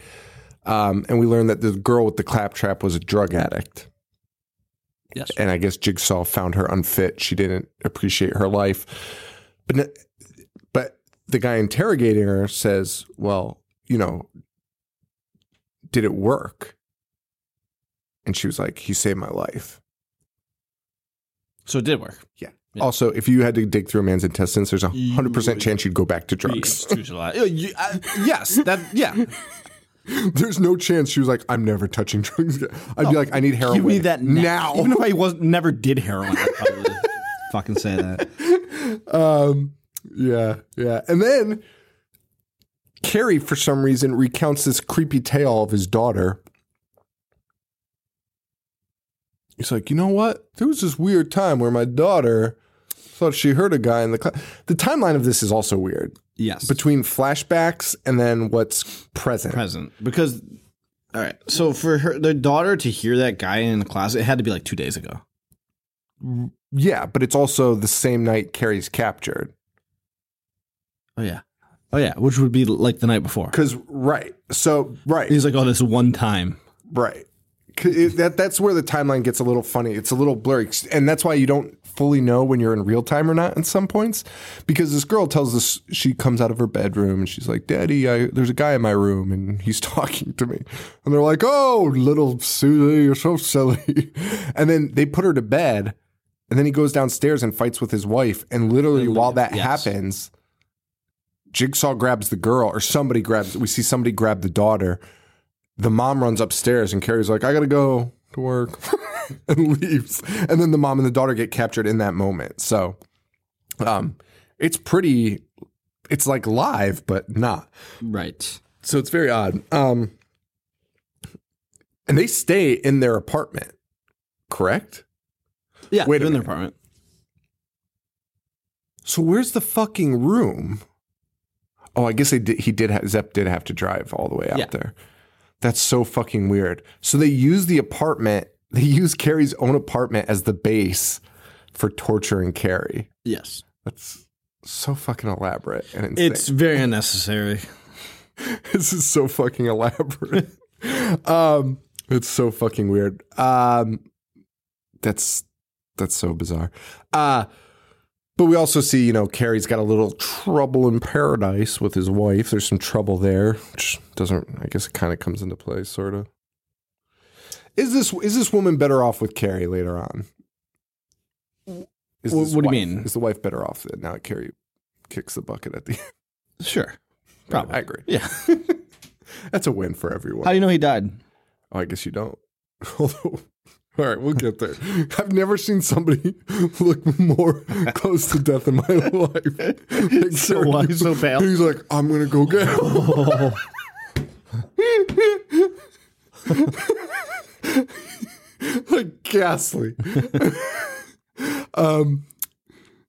Speaker 1: Um, and we learned that the girl with the claptrap was a drug addict
Speaker 2: Yes.
Speaker 1: and I guess Jigsaw found her unfit. She didn't appreciate her life, but the guy interrogating her says, "Well, you know, did it work?" And she was like, "He saved my life."
Speaker 2: So it did work.
Speaker 1: Yeah. Also, if you had to dig through a man's intestines, there's a hundred percent chance you'd go back to drugs.
Speaker 2: You- yes, that yeah.
Speaker 1: there's no chance she was like, "I'm never touching drugs." again." I'd be like, "I need heroin
Speaker 2: Give me that
Speaker 1: now."
Speaker 2: Even if I was never did heroin, I'd probably fucking say that.
Speaker 1: Um, yeah, yeah. And then Cary, for some reason, recounts this creepy tale of his daughter. He's like, you know what? There was this weird time where my daughter thought she heard a guy in the class. The timeline of this is also weird
Speaker 2: Yes.
Speaker 1: between flashbacks and then what's present.
Speaker 2: present because all right. So for her, their daughter to hear that guy in the class, it had to be like two days ago.
Speaker 1: Yeah, but it's also the same night Cary's captured.
Speaker 2: Oh yeah. Oh yeah, which would be like the night before.
Speaker 1: Because right, so right,
Speaker 2: He's like, oh, this one time.
Speaker 1: Right. it- That that's where the timeline gets a little funny. It's a little blurry, and that's why you don't fully know when you're in real time or not. At some points, because this girl tells us she comes out of her bedroom and she's like, "Daddy, I, there's a guy in my room and he's talking to me," and they're like, "Oh, little Susie, you're so silly," and then they put her to bed, and then he goes downstairs and fights with his wife, and literally while that
Speaker 2: yes.
Speaker 1: happens. Jigsaw grabs the girl, or somebody grabs. We see somebody grab the daughter, the mom runs upstairs and Cary's like, I gotta go to work and leaves. And then the mom and the daughter get captured in that moment. So um it's pretty it's like live, but not.
Speaker 2: Right.
Speaker 1: So it's very odd. Um and they stay in their apartment, correct?
Speaker 2: Yeah.
Speaker 1: Wait
Speaker 2: in their apartment.
Speaker 1: So where's the fucking room? Oh, I guess they did, he did ha- Zep did have to drive all the way out
Speaker 2: Yeah.
Speaker 1: there. That's so fucking weird. So they use the apartment, they use Cary's own apartment as the base for torturing Cary.
Speaker 2: Yes.
Speaker 1: That's so fucking elaborate and insane.
Speaker 2: It's very unnecessary.
Speaker 1: this is so fucking elaborate. um, it's so fucking weird. Um, that's that's so bizarre. Uh but we also see, you know, Cary's got a little trouble in paradise with his wife. There's some trouble there, which doesn't. I guess it kind of comes into play, sort of. Is this is this woman better off with Cary later on? Is
Speaker 2: what do you mean?
Speaker 1: Is the wife better off that now that Cary kicks the bucket at the end?
Speaker 2: Sure. Probably.
Speaker 1: I agree.
Speaker 2: Yeah.
Speaker 1: That's a win for everyone.
Speaker 2: How do you know he died?
Speaker 1: Oh, I guess you don't. Although, all right, we'll get there. I've never seen somebody look more close to death in my life. Like,
Speaker 2: So why
Speaker 1: Cary-
Speaker 2: so pale?
Speaker 1: He's like, I'm gonna go get. Him. like ghastly. um,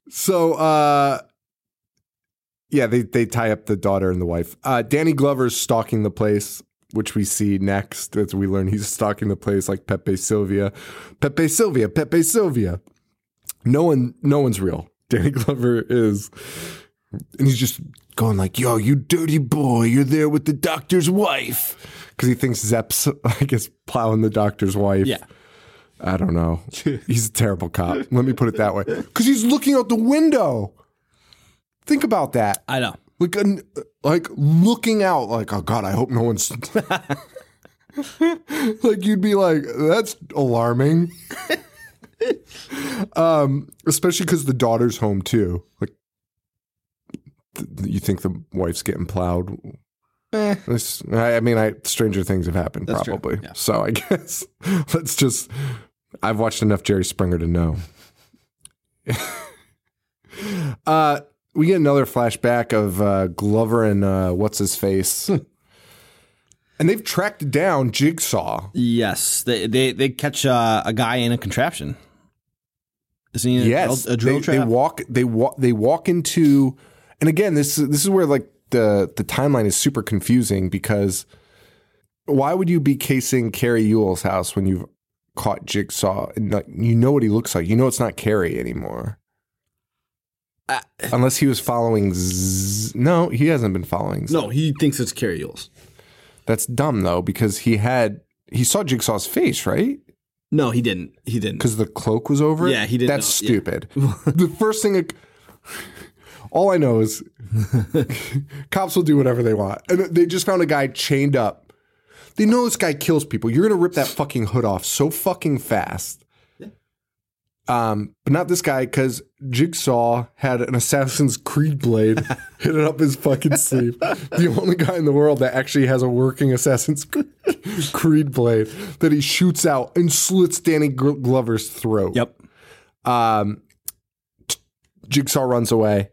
Speaker 1: so uh, yeah, they they tie up the daughter and the wife. Uh, Danny Glover's stalking the place, which we see next as we learn he's stalking the place like Pepe Sylvia, Pepe Sylvia, Pepe Sylvia. No one, no one's real. Danny Glover is, and he's just going like, "Yo, you dirty boy, you're there with the doctor's wife," because he thinks Zep's, I guess, plowing the doctor's wife.
Speaker 2: Yeah.
Speaker 1: I don't know. He's a terrible cop. Let me put it that way. Because he's looking out the window. Think about that.
Speaker 2: I know.
Speaker 1: Like, an, like looking out. Like, oh God, I hope no one's. like you'd be like, that's alarming. um, especially because the daughter's home too. Like, th- you think the wife's getting plowed?
Speaker 2: Eh.
Speaker 1: I I mean, I stranger things have happened
Speaker 2: That's
Speaker 1: probably.
Speaker 2: yeah.
Speaker 1: So I guess let's just. I've watched enough Jerry Springer to know. uh, we get another flashback of uh, Glover and uh, what's his face, and they've tracked down Jigsaw.
Speaker 2: Yes, they they, they catch uh, a guy in a contraption. Isn't he? A
Speaker 1: Yes,
Speaker 2: drill, a drill
Speaker 1: they, they walk. They walk. They walk into, and again, this is this is where like the the timeline is super confusing because why would you be casing Cary Elwes's house when you've caught Jigsaw and like, you know what he looks like? You know it's not Cary anymore. Unless he was following. Z- no, he hasn't been following. Z-
Speaker 2: no, he thinks it's Cary Elwes.
Speaker 1: That's dumb though because he had he saw Jigsaw's face right
Speaker 2: No, he didn't. He didn't.
Speaker 1: because the cloak was over it.
Speaker 2: Yeah, he didn't
Speaker 1: That's
Speaker 2: know, yeah.
Speaker 1: stupid. the first thing, it, all I know is cops will do whatever they want, and they just found a guy chained up. They know this guy kills people. You're gonna rip that fucking hood off so fucking fast. Um, but not this guy because Jigsaw had an Assassin's Creed blade hidden up his fucking sleeve. The only guy in the world that actually has a working Assassin's Creed blade that he shoots out and slits Danny Glover's throat.
Speaker 2: Yep.
Speaker 1: Um, Jigsaw runs away.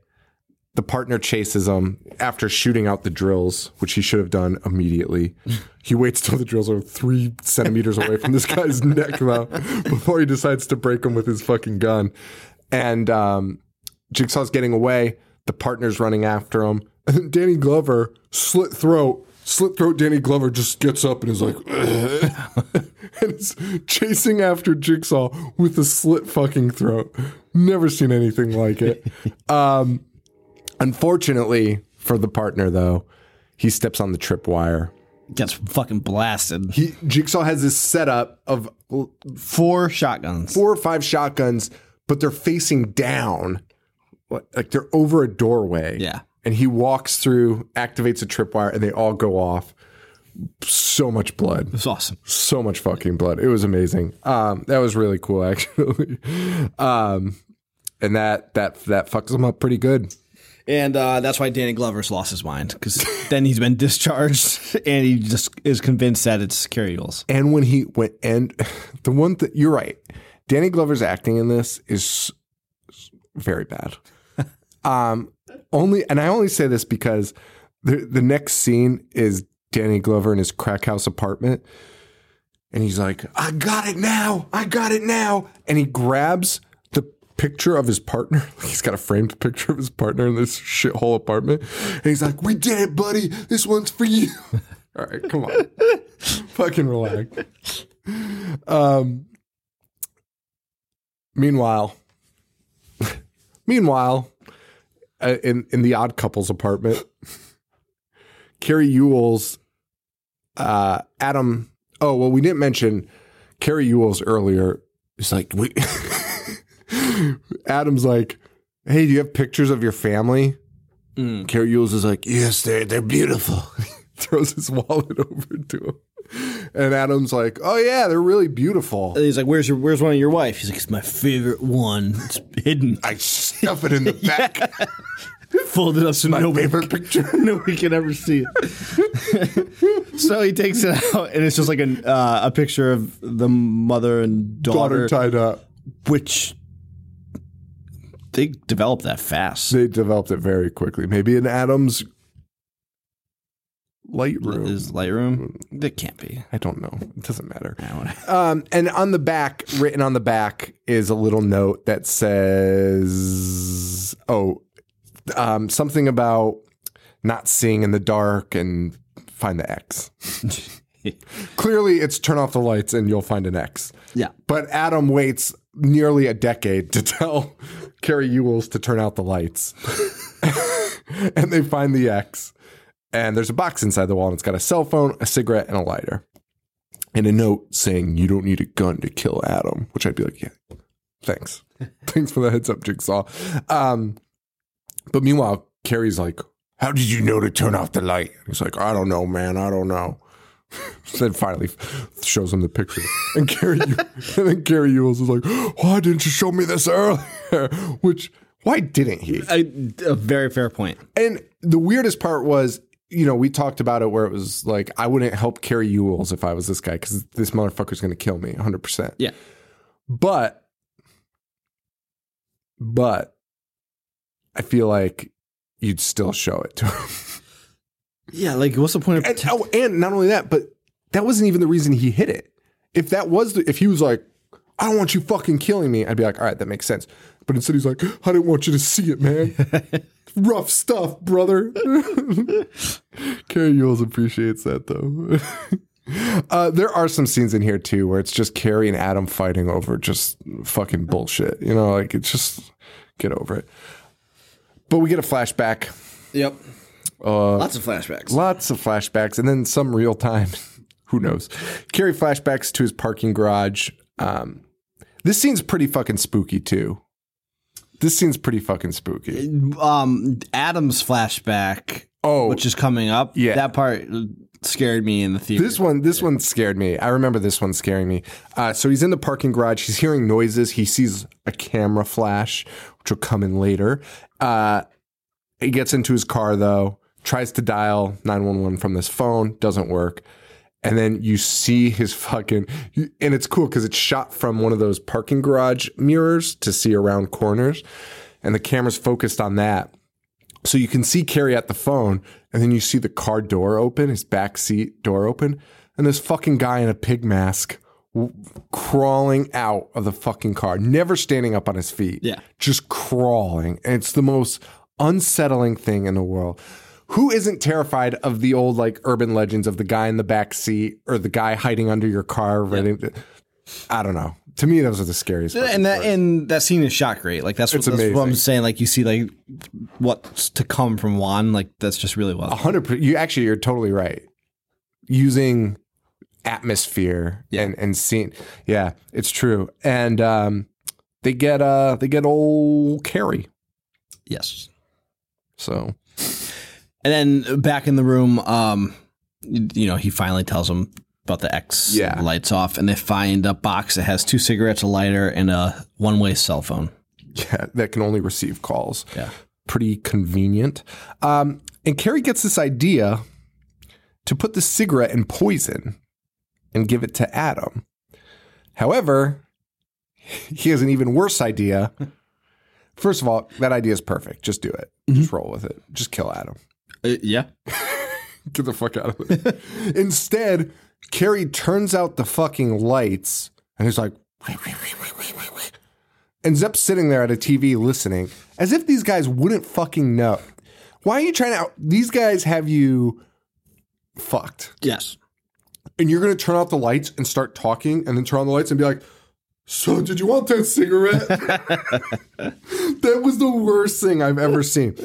Speaker 1: The partner chases him after shooting out the drills, which he should have done immediately. he waits till the drills are three centimeters away from this guy's neck though, before he decides to break him with his fucking gun. And um, Jigsaw's getting away. The partner's running after him. And then Danny Glover, slit throat, slit throat Danny Glover just gets up and is like, and is chasing after Jigsaw with a slit fucking throat. Never seen anything like it. Um, unfortunately for the partner, though, he steps on the tripwire.
Speaker 2: Gets fucking blasted.
Speaker 1: He Jigsaw has this setup of
Speaker 2: Four shotguns.
Speaker 1: four or five shotguns, but they're facing down, like they're over a doorway.
Speaker 2: Yeah.
Speaker 1: and he walks through, activates a tripwire, and they all go off. So much blood.
Speaker 2: It's awesome.
Speaker 1: so much fucking blood. It was amazing. Um, that was really cool, actually. um, and that that that fucks him up pretty good.
Speaker 2: And uh, that's why Danny Glover's lost his mind because then he's been discharged and he just is convinced that it's Cary Elwes.
Speaker 1: And when he went, and the one that you're right, Danny Glover's acting in this is very bad. um, only, and I only say this because the the next scene is Danny Glover in his crack house apartment, and he's like, "I got it now, I got it now," and he grabs picture of his partner. He's got a framed picture of his partner in this shithole apartment, and he's like, "We did it, buddy. This one's for you." All right, come on, fucking relax. Um. Meanwhile, meanwhile, uh, in in the Odd Couples apartment, Cary Elwes uh, Adam. Oh well, we didn't mention Cary Elwes earlier. It's like we. Adam's like, "Hey, do you have pictures of your family?" Cary Elwes is like, "Yes, they're they're beautiful." Throws his wallet over to him, and Adam's like, "Oh yeah, they're really beautiful."
Speaker 2: And he's like, "Where's your Where's one of your wife?" He's like, "It's my favorite one. It's hidden,
Speaker 1: I stuff it in the back.
Speaker 2: folded up so
Speaker 1: My
Speaker 2: nobody
Speaker 1: favorite picture.
Speaker 2: nobody can ever see it." so he takes it out, and it's just like a uh, a picture of the mother and
Speaker 1: Daughter
Speaker 2: daughter,
Speaker 1: tied up.
Speaker 2: which they developed that fast.
Speaker 1: They developed it very quickly. Maybe in Adams Lightroom.
Speaker 2: Is Lightroom? That can't be.
Speaker 1: I don't know. It doesn't matter.
Speaker 2: I don't know.
Speaker 1: Um, and on the back, written on the back, is a little note that says, "Oh, um, something about not seeing in the dark and find the X." Clearly, it's turn off the lights and you'll find an X.
Speaker 2: Yeah.
Speaker 1: But Adam waits nearly a decade to tell Cary Elwes to turn out the lights. and they find the X. And there's a box inside the wall, and it's got a cell phone, a cigarette, and a lighter. And a note saying, You don't need a gun to kill Adam, which I'd be like, Yeah, thanks. thanks for the heads up, Jigsaw. Um, but meanwhile, Cary's like, How did you know to turn off the light? He's like, I don't know, man. I don't know. then finally shows him the picture. And Cary, and then Cary Elwes is like, Why didn't you show me this earlier? Which, why didn't he?
Speaker 2: A very fair point.
Speaker 1: And the weirdest part was, you know, we talked about it where it was like, I wouldn't help Cary Elwes if I was this guy because this motherfucker's going to kill me 100%.
Speaker 2: Yeah.
Speaker 1: But, but I feel like you'd still show it to him.
Speaker 2: Yeah, like what's the point of
Speaker 1: And, oh, and not only that, but that wasn't even the reason he hit it. If that was, the, if he was like, I don't want you fucking killing me, I'd be like, all right, that makes sense. But instead, he's like, I didn't want you to see it, man. Rough stuff, brother. Cary Elwes appreciates that though. Uh, there are some scenes in here too where it's just Cary and Adam fighting over just fucking bullshit. You know, like it's just get over it. But we get a flashback
Speaker 2: Yep. Lots of flashbacks.
Speaker 1: Lots of flashbacks and then some real time. Who knows? Cary flashbacks to his parking garage. Um, this scene's pretty fucking spooky too. This scene's pretty fucking spooky.
Speaker 2: Um, Adam's flashback.
Speaker 1: Oh.
Speaker 2: which is coming up.
Speaker 1: Yeah.
Speaker 2: that part scared me in the theater.
Speaker 1: This one, this one scared me. I remember this one scaring me. Uh, so he's in the parking garage. He's hearing noises. He sees a camera flash, which will come in later. Uh, he gets into his car though, tries to dial 911 from this phone, doesn't work. And then you see his fucking, and it's cool because it's shot from one of those parking garage mirrors to see around corners. And the camera's focused on that. So you can see Cary at the phone, and then you see the car door open, his back seat door open, and this fucking guy in a pig mask w- crawling out of the fucking car, never standing up on his feet.
Speaker 2: Yeah.
Speaker 1: Just crawling. And it's the most unsettling thing in the world. Who isn't terrified of the old like urban legends of the guy in the back seat or the guy hiding under your car ready to, I don't know. To me, those are the scariest.
Speaker 2: and that and that scene is shot great. Like that's, what, that's what I'm saying. Like you see like what's to come from Wan. Like that's just really well.
Speaker 1: hundred percent. You actually, you're totally right. Using atmosphere and and scene, yeah, it's true. And um, they get uh they get old Cary.
Speaker 2: Yes.
Speaker 1: So
Speaker 2: And then back in the room, um, you know, he finally tells him about the X
Speaker 1: Yeah.
Speaker 2: lights off, and they find a box that has two cigarettes, a lighter, and a one-way cell phone.
Speaker 1: yeah, that can only receive calls.
Speaker 2: Yeah.
Speaker 1: pretty convenient. Um, and Cary gets this idea to put the cigarette in poison and give it to Adam. However, he has an even worse idea. First of all, that idea is perfect. Just do it. Just roll with it. Just kill Adam.
Speaker 2: Uh, yeah.
Speaker 1: Get the fuck out of it. Instead, Cary turns out the fucking lights and he's like, wait, wait, wait, wait, wait, wait, wait. and Zep's sitting there at a TV listening as if these guys wouldn't fucking know. Why are you trying to? These guys have you fucked.
Speaker 2: Yes.
Speaker 1: And you're going to turn out the lights and start talking and then turn on the lights and be like, so did you want that cigarette? that was the worst thing I've ever seen.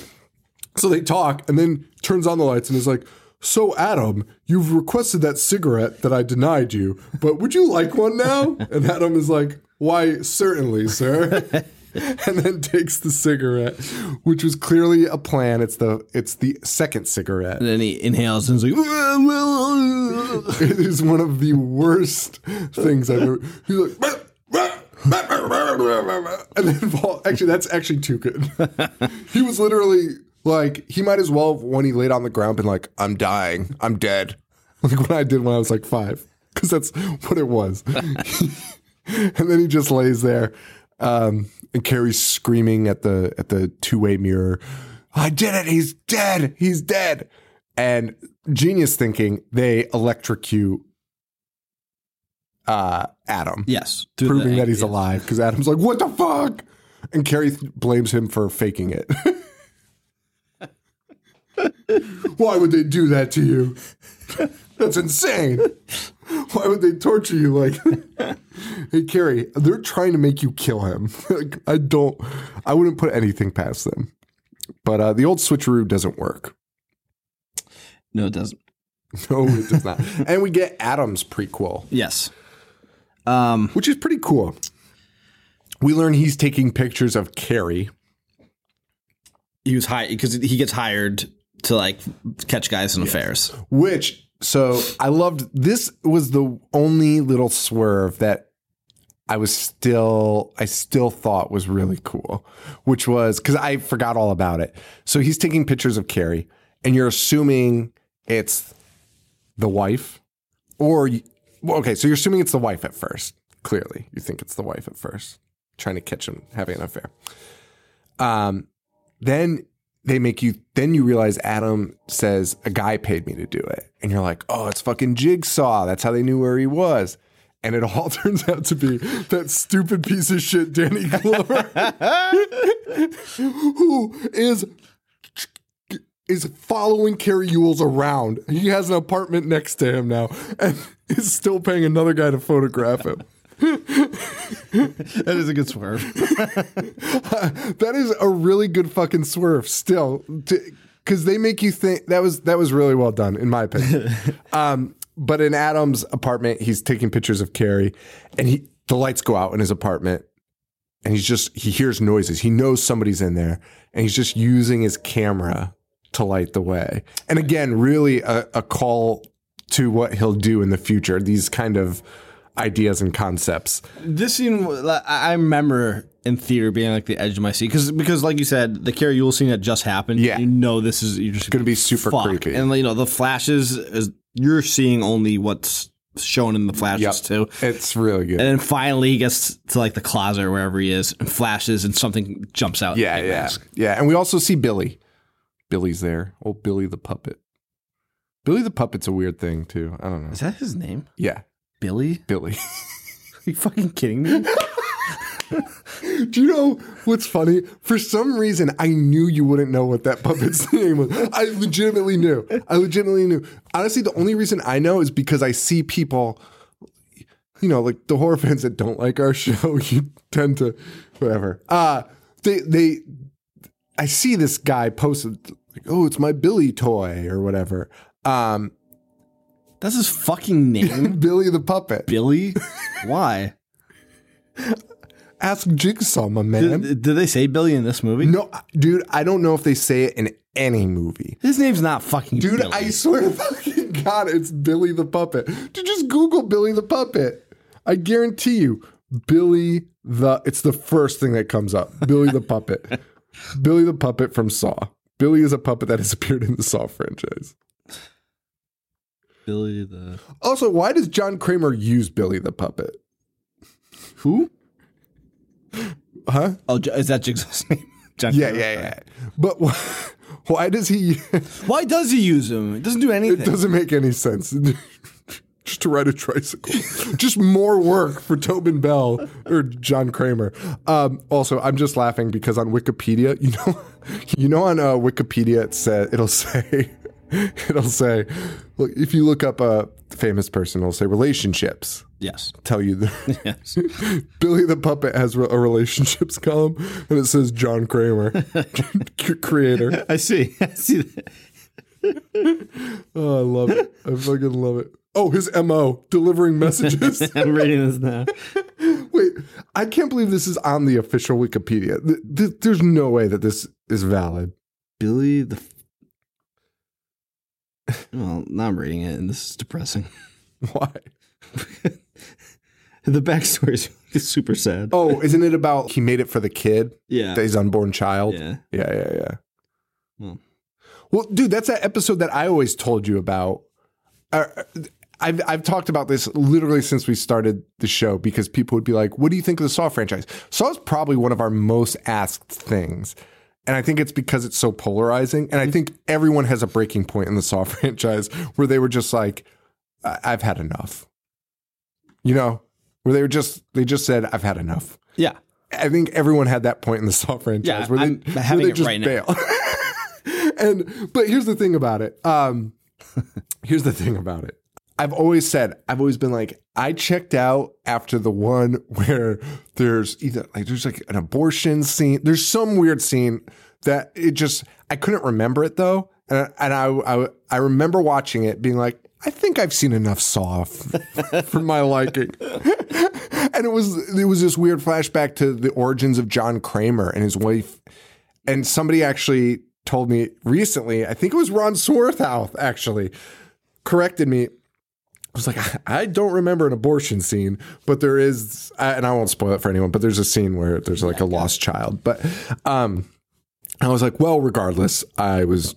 Speaker 1: So they talk and then turns on the lights and is like, so Adam, you've requested that cigarette that I denied you, but would you like one now? And Adam is like, why, certainly, sir. and then takes the cigarette, which was clearly a plan. It's the it's the second cigarette.
Speaker 2: And then he inhales and is like,
Speaker 1: It is one of the worst things I've ever. He's like, and then fall. Actually, that's actually too good. he was literally like, he might as well, when he laid on the ground, been like, I'm dying. I'm dead. Like when I did when I was like five, because that's what it was. and then he just lays there. Um, and Cary's screaming at the at the two way mirror. I did it. He's dead. He's dead. And genius thinking, they electrocute uh, Adam,
Speaker 2: Yes,
Speaker 1: proving that he's alive. Because Adam's like, "What the fuck?" And Cary th- blames him for faking it. Why would they do that to you? That's insane. Why would they torture you like? hey, Cary, they're trying to make you kill him. like, I don't. I wouldn't put anything past them. But uh, the old switcheroo doesn't work.
Speaker 2: No, it doesn't.
Speaker 1: No, it does not. and we get Adam's prequel,
Speaker 2: Yes. Um,
Speaker 1: which is pretty cool. We learn he's taking pictures of Cary.
Speaker 2: he was hired because he gets hired to like catch guys in affairs.
Speaker 1: Which so I loved this was the only little swerve that I was still I still thought was really cool, which was because I forgot all about it. So he's taking pictures of Cary, and you're assuming it's the wife, or you, well, okay, so you're assuming it's the wife at first. Clearly, you think it's the wife at first, trying to catch him having an affair. Um, then they make you then you realize Adam says a guy paid me to do it. And you're like, "Oh, it's fucking Jigsaw. That's how they knew where he was." And it all turns out to be that stupid piece of shit Danny Glover who is is following Cary Elwes around. He has an apartment next to him now and is still paying another guy to photograph him.
Speaker 2: That is a good swerve.
Speaker 1: that is a really good fucking swerve still because they make you think that was that was really well done in my opinion. Um but in adam's apartment he's taking pictures of Cary and he the lights go out in his apartment and he's just he hears noises. He knows somebody's in there and he's just using his camera to light the way. And again really a, a call to what he'll do in the future these kind of ideas and concepts
Speaker 2: this scene, I I remember in theater being like the edge of my seat because because like you said, the Cary Elwes scene that just happened.
Speaker 1: Yeah.
Speaker 2: you know this is you're just
Speaker 1: gonna be super
Speaker 2: fuck.
Speaker 1: creepy.
Speaker 2: and you know the flashes is you're seeing only what's shown in the flashes
Speaker 1: Yep.
Speaker 2: too.
Speaker 1: it's really good
Speaker 2: And then finally he gets to like the closet or wherever he is and flashes and something jumps out.
Speaker 1: Yeah, yeah,
Speaker 2: mask.
Speaker 1: yeah. And we also see Billy. Billy's there. Old Billy the puppet. Billy the puppet's a weird thing too. I don't know.
Speaker 2: Is that his name?
Speaker 1: Yeah,
Speaker 2: Billy?
Speaker 1: Billy.
Speaker 2: Are you fucking kidding me?
Speaker 1: Do you know what's funny? For some reason, I knew you wouldn't know what that puppet's name was. I legitimately knew. I legitimately knew. Honestly, the only reason I know is because I see people, you know, like the horror fans that don't like our show. You tend to, whatever. Uh they they. I see this guy posted like, "Oh, it's my Billy toy" or whatever. Um,
Speaker 2: That's his fucking name.
Speaker 1: Billy the puppet.
Speaker 2: Billy? Why?
Speaker 1: Ask Jigsaw, my man.
Speaker 2: Did, did they say Billy in this movie?
Speaker 1: no, dude, I don't know if they say it in any movie.
Speaker 2: His name's not fucking
Speaker 1: Dude,
Speaker 2: Billy.
Speaker 1: I swear to fucking God, it's Billy the Puppet. Dude, just Google Billy the Puppet. I guarantee you, Billy the, it's the first thing that comes up. Billy the Puppet. Billy the Puppet from Saw. Billy is a puppet that has appeared in the Saw franchise.
Speaker 2: Billy the
Speaker 1: Also, why does John Kramer use Billy the Puppet?
Speaker 2: who?
Speaker 1: Huh?
Speaker 2: Oh, is that Jigsaw's name? John
Speaker 1: Yeah,
Speaker 2: Kramer?
Speaker 1: yeah, yeah. But why, why does he?
Speaker 2: Why does he use him? It doesn't do anything.
Speaker 1: It doesn't make any sense. Just to ride a tricycle. just more work for Tobin Bell or John Kramer. Um, also, I'm just laughing because on Wikipedia, you know, you know, on uh, Wikipedia, it says it'll say, it'll say, look, if you look up a famous person, it'll say relationships.
Speaker 2: yes.
Speaker 1: Tell you the
Speaker 2: Yes.
Speaker 1: Billy the Puppet has a relationships column, and it says John Kramer, creator.
Speaker 2: I see. I see that.
Speaker 1: Oh, I love it. I fucking love it. Oh, his MO, delivering messages.
Speaker 2: I'm reading this now.
Speaker 1: Wait, I can't believe this is on the official Wikipedia. Th- th- there's no way that this is valid.
Speaker 2: Billy the. Well, now I'm reading it, and this is depressing.
Speaker 1: Why?
Speaker 2: The backstory is super sad.
Speaker 1: Oh, isn't it about he made it for the kid,
Speaker 2: yeah.
Speaker 1: his unborn child?
Speaker 2: Yeah.
Speaker 1: yeah, yeah. yeah.
Speaker 2: Well.
Speaker 1: Well, dude, that's that episode that I always told you about. Uh, I've I've talked about this literally since we started the show because people would be like, "What do you think of the Saw franchise?" Saw is probably one of our most asked things, And I think it's because it's so polarizing. And I think everyone has a breaking point in the Saw franchise where they were just like, I- I've had enough. You know, where they were just, they just said, I've had enough.
Speaker 2: Yeah.
Speaker 1: I think everyone had that point in the Saw franchise
Speaker 2: Yeah,
Speaker 1: where they, where they
Speaker 2: it
Speaker 1: just
Speaker 2: right
Speaker 1: bail. and but here's the thing about it. Um, here's the thing about it. I've always said, I've always been like, I checked out after the one where there's either like there's like an abortion scene. There's some weird scene that it just I couldn't remember it though, and, and I, I I remember watching it being like, I think I've seen enough Saw for my liking. and it was it was this weird flashback to the origins of John Kramer and his wife. And somebody actually told me recently, I think it was Ron Swarthout actually, corrected me. I was like, I don't remember an abortion scene, but there is, and I won't spoil it for anyone, but there's a scene where there's like a lost child. But um, I was like, well, regardless, I was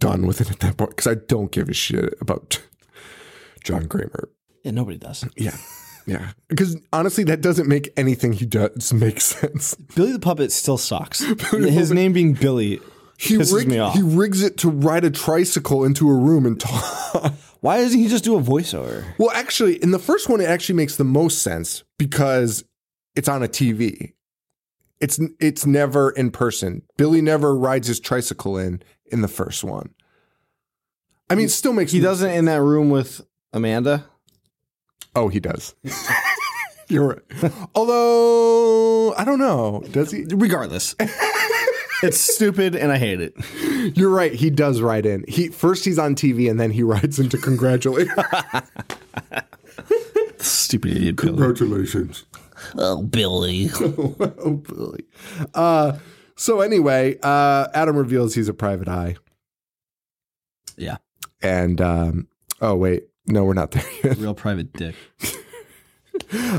Speaker 1: done with it at that point because I don't give a shit about John Kramer.
Speaker 2: Yeah, nobody does.
Speaker 1: Yeah. Yeah. Because honestly, that doesn't make anything he does make sense.
Speaker 2: Billy the Puppet still sucks. His name being Billy
Speaker 1: He,
Speaker 2: pisses
Speaker 1: rig-
Speaker 2: me off.
Speaker 1: he rigs it to ride a tricycle into a room and talk.
Speaker 2: Why doesn't he just do a voiceover?
Speaker 1: well, actually, in the first one, it actually makes the most sense because it's on a TV. It's it's never in person. Billy never rides his tricycle in in the first one. I mean, it still makes
Speaker 2: He doesn't in that room with Amanda.
Speaker 1: Oh, he does. You're right. Although I don't know, does he?
Speaker 2: Regardless, it's stupid and I hate it.
Speaker 1: You're right. He does ride in. He first he's on TV and then he rides in to congratulate.
Speaker 2: Stupid idiot Billy.
Speaker 1: Congratulations.
Speaker 2: Oh, Billy.
Speaker 1: oh, Billy. Uh, so anyway, uh, Adam reveals he's a private eye,
Speaker 2: Yeah,
Speaker 1: and um, oh wait, no, we're not there yet.
Speaker 2: real private dick.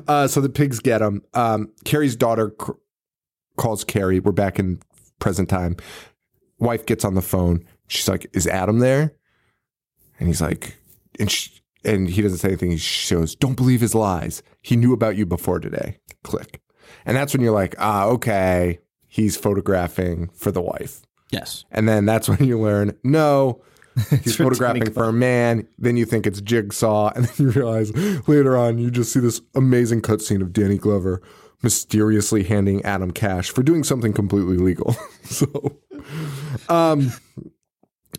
Speaker 1: Uh, so the pigs get him. Um, Cary's daughter c- calls Cary. We're back in present time. Wife gets on the phone. She's like, "Is Adam there?" And he's like, and she, and he doesn't say anything. She shows, "Don't believe his lies. He knew about you before today." Click, and that's when you're like, "Ah, okay, he's photographing for the wife."
Speaker 2: Yes.
Speaker 1: And then that's when you learn, no, he's photographing for a man. Then you think it's Jigsaw. And then you realize later on, you just see this amazing cutscene of Danny Glover mysteriously handing Adam cash for doing something completely legal. so, um,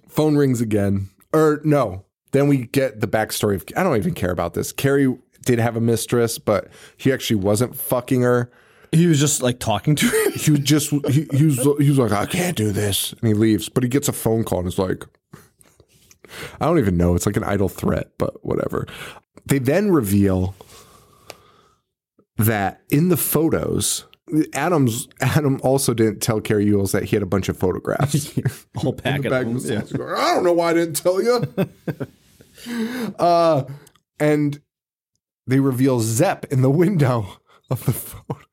Speaker 1: phone rings again. Or no, then we get the backstory of, I don't even care about this. Cary did have a mistress, but he actually wasn't fucking her.
Speaker 2: He was just like talking to her.
Speaker 1: He was just he, he was he was like I can't do this, and he leaves. But he gets a phone call and is like, I don't even know. It's like an idle threat, but whatever. They then reveal that in the photos, Adams Adam also didn't tell Cary Elwes that he had a bunch of photographs.
Speaker 2: A whole
Speaker 1: in the
Speaker 2: packet
Speaker 1: back
Speaker 2: of
Speaker 1: of
Speaker 2: them.
Speaker 1: the He's going, I don't know why I didn't tell you. uh, and they reveal Zep in the window of the photos.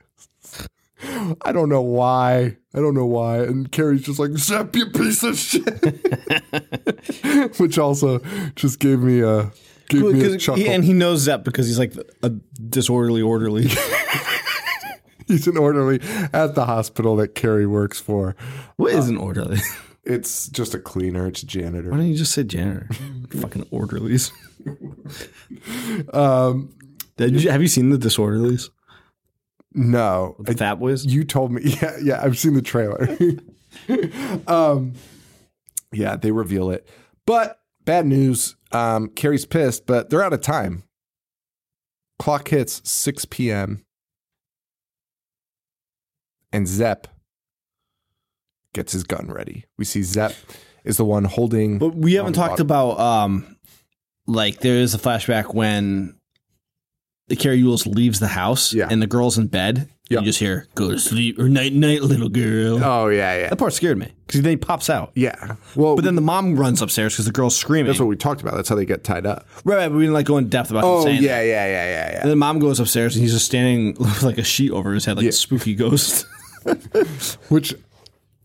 Speaker 1: I don't know why. I don't know why. And Cary's just like, Zep, you piece of shit. Which also just gave me a gave me a chuckle.
Speaker 2: he, and he knows that because he's like a disorderly orderly.
Speaker 1: He's an orderly at the hospital that Cary works for.
Speaker 2: what is an orderly?
Speaker 1: It's just a cleaner. It's a janitor.
Speaker 2: Why don't you just say janitor? Fucking orderlies.
Speaker 1: Um,
Speaker 2: Did you, have you seen the disorderlies?
Speaker 1: no,
Speaker 2: The Fat Boys?
Speaker 1: You told me. Yeah, yeah, I've seen the trailer. um, yeah, they reveal it. But bad news. Um, Cary's pissed, but they're out of time. Clock hits 6 p.m. And Zep gets his gun ready. We see Zep is the one holding.
Speaker 2: But we haven't talked about um like there is a flashback when the Cary Elwes leaves the house
Speaker 1: Yeah.
Speaker 2: and the girl's in bed.
Speaker 1: Yeah.
Speaker 2: You just hear go to sleep or night night little girl.
Speaker 1: Oh yeah, yeah,
Speaker 2: That part scared me because then he pops out.
Speaker 1: yeah. Well,
Speaker 2: But then the mom runs upstairs because the girl's screaming.
Speaker 1: that's what we talked about. That's how they get tied up.
Speaker 2: right, right, but we didn't like go in depth about
Speaker 1: Oh yeah, yeah, yeah, yeah, yeah.
Speaker 2: And then mom goes upstairs and he's just standing with like a sheet over his head, like a spooky ghost.
Speaker 1: Which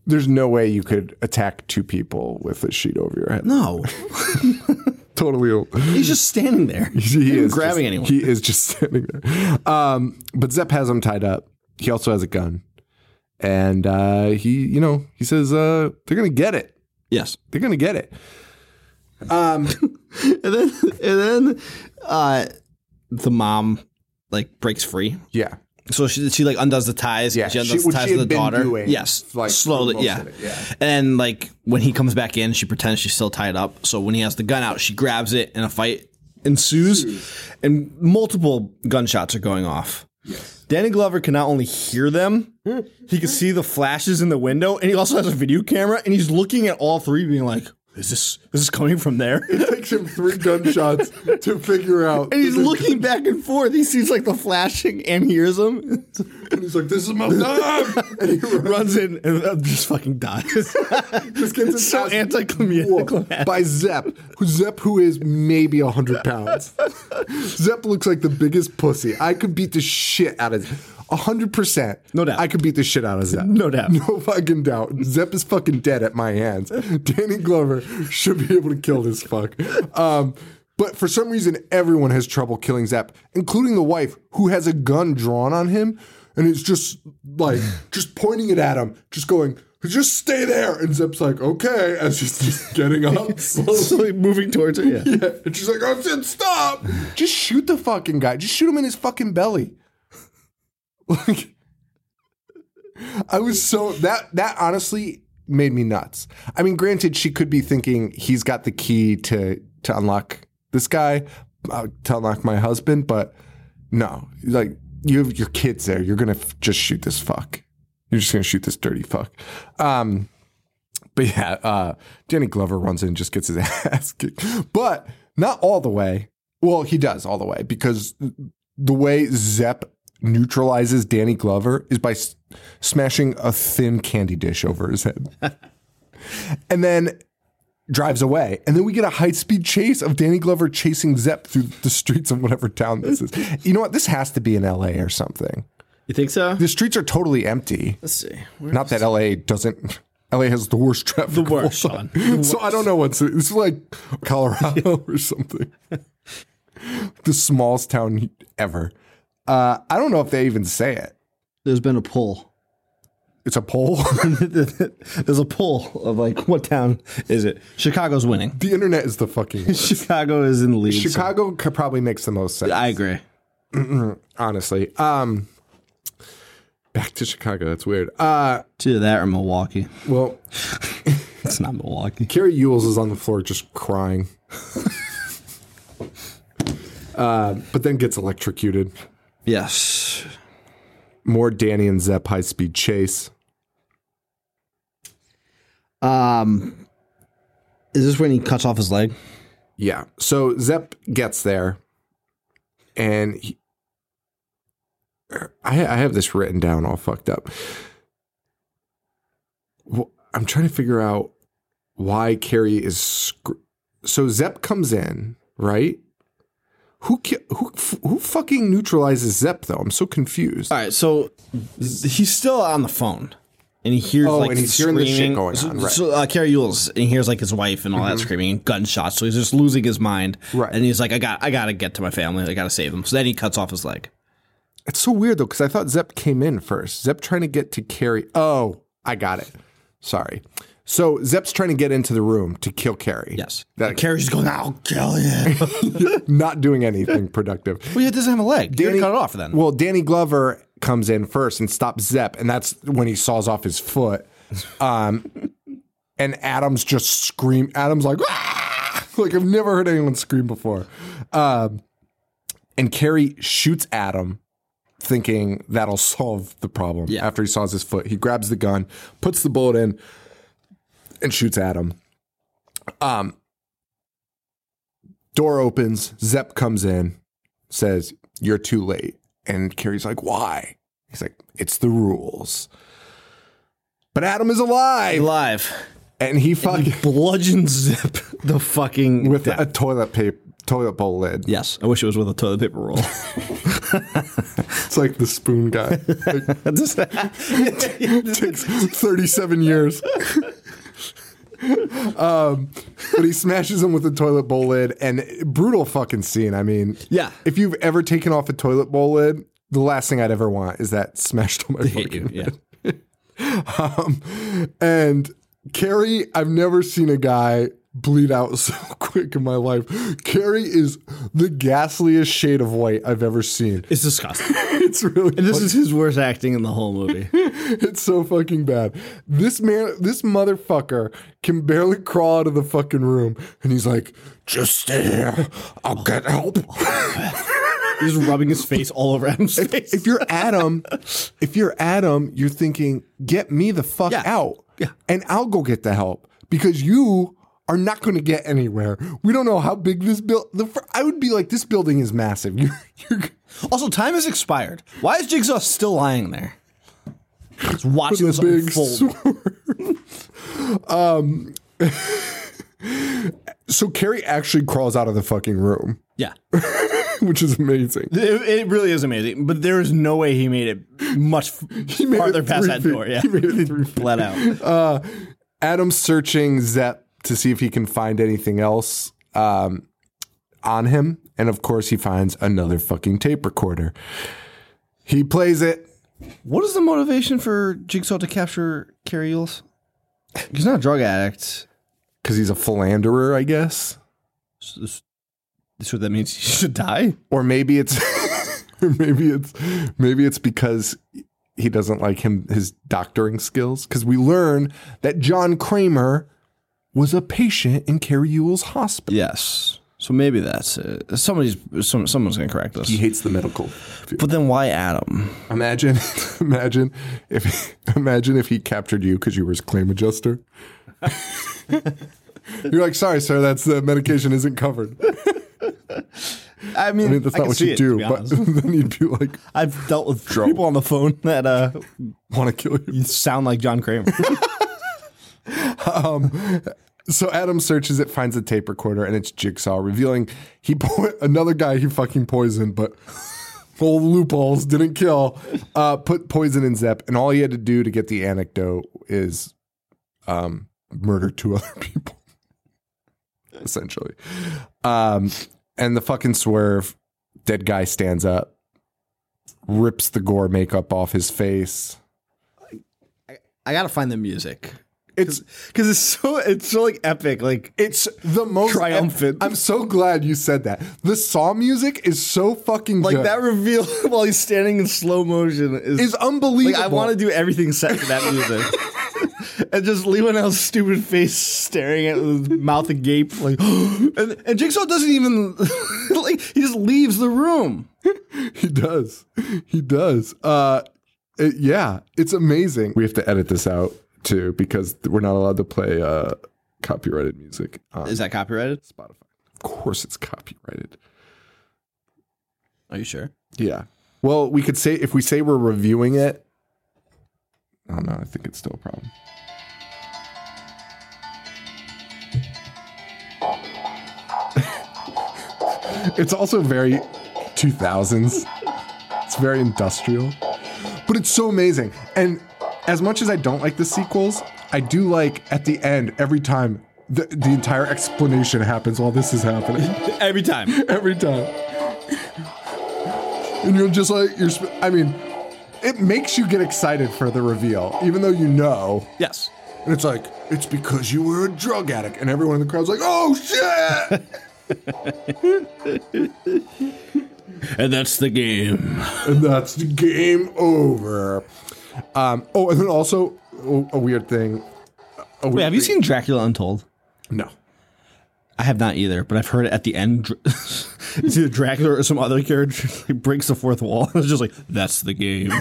Speaker 1: there's no way you could attack two people with a sheet over your head.
Speaker 2: no,
Speaker 1: Totally.
Speaker 2: he's just standing there.
Speaker 1: He
Speaker 2: He
Speaker 1: is
Speaker 2: grabbing
Speaker 1: just,
Speaker 2: anyone.
Speaker 1: He is just standing there. Um, but Zep has him tied up. He also has a gun. and uh, he, you know, he says uh, they're gonna get it.
Speaker 2: Yes.
Speaker 1: They're gonna get it.
Speaker 2: And then and then uh the mom like breaks free.
Speaker 1: Yeah,
Speaker 2: So she she like undoes the ties.
Speaker 1: Yeah,
Speaker 2: she
Speaker 1: she-
Speaker 2: undoes
Speaker 1: what
Speaker 2: the ties of the daughter. yes,
Speaker 1: like,
Speaker 2: slowly. Yeah.
Speaker 1: yeah.
Speaker 2: and like when he comes back in, she pretends she's still tied up. So when he has the gun out, she grabs it, and a fight ensues, and multiple gunshots are going off. Danny Glover can not only hear them, hmm. he can see the flashes in the window, and he also has a video camera, and he's looking at all three, being like, "Is this is this coming from there?"
Speaker 1: it takes him three gunshots to figure out.
Speaker 2: And he's looking back and forth. He sees like the flashing and hears them.
Speaker 1: and he's like, "This is my time," and he runs.
Speaker 2: Runs in and uh, just fucking dies.
Speaker 1: Just gets his
Speaker 2: so
Speaker 1: ass
Speaker 2: anticlimactic.
Speaker 1: by Zep, who Zep who is maybe hundred pounds. Zep looks like the biggest pussy. I could beat the shit out of hundred percent.
Speaker 2: No doubt.
Speaker 1: I could beat the shit out of Zep.
Speaker 2: No doubt.
Speaker 1: No fucking doubt. Zep is fucking dead at my hands. Danny Glover should be able to kill this fuck. Um, but for some reason, everyone has trouble killing Zep, including the wife, who has a gun drawn on him and is just like just pointing it at him, just going, "Just stay there." And Zep's like, "Okay," as she's just getting up, slowly.
Speaker 2: slowly moving towards her. Yeah.
Speaker 1: Yeah. And she's like, "Oh shit, stop! Just shoot the fucking guy. Just shoot him in his fucking belly." Like, I was so that that honestly made me nuts. I mean, granted, she could be thinking he's got the key to to unlock this guy, uh, to unlock my husband, but no, like you have your kids there. You're gonna f- just shoot this fuck. You're just gonna shoot this dirty fuck. Um, but yeah, uh, Danny Glover runs in and just gets his ass kicked, but not all the way. Well, he does all the way because the way Zep neutralizes Danny Glover is by s- smashing a thin candy dish over his head. and then drives away. And then we get a high speed chase of Danny Glover chasing Zep through the streets of whatever town this is. You know what? This has to be in LA or something.
Speaker 2: You think so?
Speaker 1: The streets are totally empty.
Speaker 2: Let's see.
Speaker 1: Not that LA doesn't. LA has the worst traffic. The
Speaker 2: worst, Sean.
Speaker 1: So I don't know what's it's like Colorado or something. the smallest town ever. Uh, I don't know if they even say it.
Speaker 2: There's been a poll.
Speaker 1: It's a poll.
Speaker 2: There's a poll of like, what town is it? Chicago's winning.
Speaker 1: the internet is the fucking. worst.
Speaker 2: Chicago is in the lead.
Speaker 1: Chicago could probably makes the most sense.
Speaker 2: I agree.
Speaker 1: honestly. Um, back to Chicago. That's weird. Uh,
Speaker 2: either that or Milwaukee.
Speaker 1: well,
Speaker 2: It's not Milwaukee.
Speaker 1: Cary Elwes is on the floor just crying. uh, but then gets electrocuted.
Speaker 2: Yes.
Speaker 1: More Danny and Zep high speed chase.
Speaker 2: Um, is this when he cuts off his leg?
Speaker 1: Yeah. So Zep gets there, and he, I, I have this written down all fucked up. Well, I'm trying to figure out why Cary is. Sc- so Zep comes in, right? Who who who fucking neutralizes Zep though? I'm so confused.
Speaker 2: All right, so he's still on the phone, and he hears
Speaker 1: Oh,
Speaker 2: like
Speaker 1: and he's hearing this shit
Speaker 2: screaming.
Speaker 1: going on, right. Mm-hmm.
Speaker 2: So uh, Cary Elwes, and he hears like his wife and all that screaming and gunshots. So he's just losing his mind,
Speaker 1: Right.
Speaker 2: And he's like, "I got, I got to get to my family. I got to save them." So then he cuts off his leg.
Speaker 1: It's so weird though because I thought Zep came in first. Zep trying to get to Cary. Oh, I got it. Sorry. So Zep's trying to get into the room to kill Cary.
Speaker 2: Yes,
Speaker 1: That
Speaker 2: and Cary's going, "I'll kill you."
Speaker 1: not doing anything productive.
Speaker 2: well, he doesn't have a leg. Danny cut it off then.
Speaker 1: Well, Danny Glover comes in first and stops Zep, and that's when he saws off his foot. Um, and Adam's just scream. Adam's like, "Ah!" like I've never heard anyone scream before. Um, and Cary shoots Adam, thinking that'll solve the problem.
Speaker 2: Yeah.
Speaker 1: After he saws his foot, he grabs the gun, puts the bullet in, and shoots Adam. Um, door opens. Zep comes in, says, "You're too late." And Cary's like, "Why?" He's like, "It's the rules." But Adam is alive,
Speaker 2: Alive.
Speaker 1: and he fucking
Speaker 2: Bludgeon Zep the fucking
Speaker 1: with a toilet paper toilet bowl lid.
Speaker 2: Yes, I wish it was with a toilet paper roll.
Speaker 1: It's like the spoon guy. It takes 37 years. um, but he smashes him with a toilet bowl lid, and brutal fucking scene. I mean,
Speaker 2: Yeah.
Speaker 1: If you've ever taken off a toilet bowl lid, the last thing I'd ever want is that smashed on my
Speaker 2: you.
Speaker 1: fucking
Speaker 2: Yeah.
Speaker 1: head. um, and Cary, I've never seen a guy bleed out so quick in my life. Cary is the ghastliest shade of white I've ever seen.
Speaker 2: It's disgusting.
Speaker 1: It's really
Speaker 2: And this is his worst acting in the whole movie.
Speaker 1: it's so fucking bad. This man, this motherfucker can barely crawl out of the fucking room, and he's like, "Just stay here. I'll get help."
Speaker 2: He's rubbing his face all over Adam's face.
Speaker 1: if you're Adam, if you're Adam, you're thinking, "Get me the fuck
Speaker 2: Yeah.
Speaker 1: out,
Speaker 2: Yeah.
Speaker 1: and I'll go get the help because you." Are not going to get anywhere. We don't know how big this build. The fir- I would be like, this building is massive. You're, you're
Speaker 2: also, time has expired. Why is Jigsaw still lying there? Just watching this
Speaker 1: big
Speaker 2: unfold.
Speaker 1: um, so Cary actually crawls out of the fucking room,
Speaker 2: Yeah.
Speaker 1: which is amazing.
Speaker 2: It, it really is amazing, but there is no way he made it much
Speaker 1: He made
Speaker 2: farther
Speaker 1: it
Speaker 2: past
Speaker 1: three
Speaker 2: that door. Yeah,
Speaker 1: He made it three feet.
Speaker 2: bled out.
Speaker 1: Adam's searching Zep to see if he can find anything else um, on him. And of course, he finds another fucking tape recorder. He plays it.
Speaker 2: What is the motivation for Jigsaw to capture Cary Elwes? He's not a drug addict.
Speaker 1: Because he's a philanderer, I guess.
Speaker 2: So this, this what that means he should die.
Speaker 1: Or maybe it's or maybe it's maybe it's because he doesn't like him his doctoring skills. Because we learn that John Kramer was a patient in Cary Elwes's hospital.
Speaker 2: Yes. So maybe that's it. Somebody's some, someone's gonna correct us.
Speaker 1: He hates the medical.
Speaker 2: But then why Adam?
Speaker 1: Imagine, imagine if imagine if he captured you because you were his claim adjuster. You're like, sorry, sir, that's the medication isn't covered.
Speaker 2: I mean,
Speaker 1: I mean, that's
Speaker 2: I
Speaker 1: not
Speaker 2: can
Speaker 1: what
Speaker 2: see
Speaker 1: you
Speaker 2: it, to
Speaker 1: do,
Speaker 2: be
Speaker 1: but
Speaker 2: honest.
Speaker 1: then you'd be like,
Speaker 2: I've dealt with people on the phone that uh,
Speaker 1: want to kill you.
Speaker 2: You sound like John Kramer.
Speaker 1: So Adam searches it, finds the tape recorder, and it's Jigsaw, revealing he po- another guy he fucking poisoned, but full loopholes didn't kill. Uh, put poison in Zep, and all he had to do to get the anecdote is um, murder two other people, essentially. Um, and the fucking swerve, dead guy stands up, rips the gore makeup off his face.
Speaker 2: I gotta find the music.
Speaker 1: It's
Speaker 2: because it's so it's so like epic. Like
Speaker 1: It's the most
Speaker 2: Triumphant.
Speaker 1: I'm so glad you said that. The Saw music is so fucking
Speaker 2: like
Speaker 1: good.
Speaker 2: that reveal while he's standing in slow motion is
Speaker 1: is unbelievable.
Speaker 2: like I want to do everything set to that music. and just Leigh Whannell's stupid face staring at his mouth agape, like, and, and Jigsaw doesn't even like he just leaves the room.
Speaker 1: He does. He does. Uh, it- yeah, it's amazing. We have to edit this out too because we're not allowed to play uh, copyrighted music
Speaker 2: Is that copyrighted?
Speaker 1: Spotify. Of course, it's copyrighted.
Speaker 2: Are you sure?
Speaker 1: Yeah. Well, we could say if we say we're reviewing it. I don't know. I think it's still a problem. it's also very 2000s. It's very industrial, but it's so amazing. And as much as I don't like the sequels, I do like at the end every time the, the entire explanation happens while this is happening
Speaker 2: Every time.
Speaker 1: every time. And you're just like you're. sp- I mean, it makes you get excited for the reveal, even though you know.
Speaker 2: Yes.
Speaker 1: And it's like it's because you were a drug addict, and everyone in the crowd's like, "Oh shit!"
Speaker 2: And that's the game.
Speaker 1: and that's the game over. Um, oh, and then also a, a weird thing. A weird
Speaker 2: Wait, have you seen Dracula Untold?
Speaker 1: No.
Speaker 2: I have not either, but I've heard it at the end. It's either Dracula or some other character like, breaks the fourth wall. It's just like that's the game.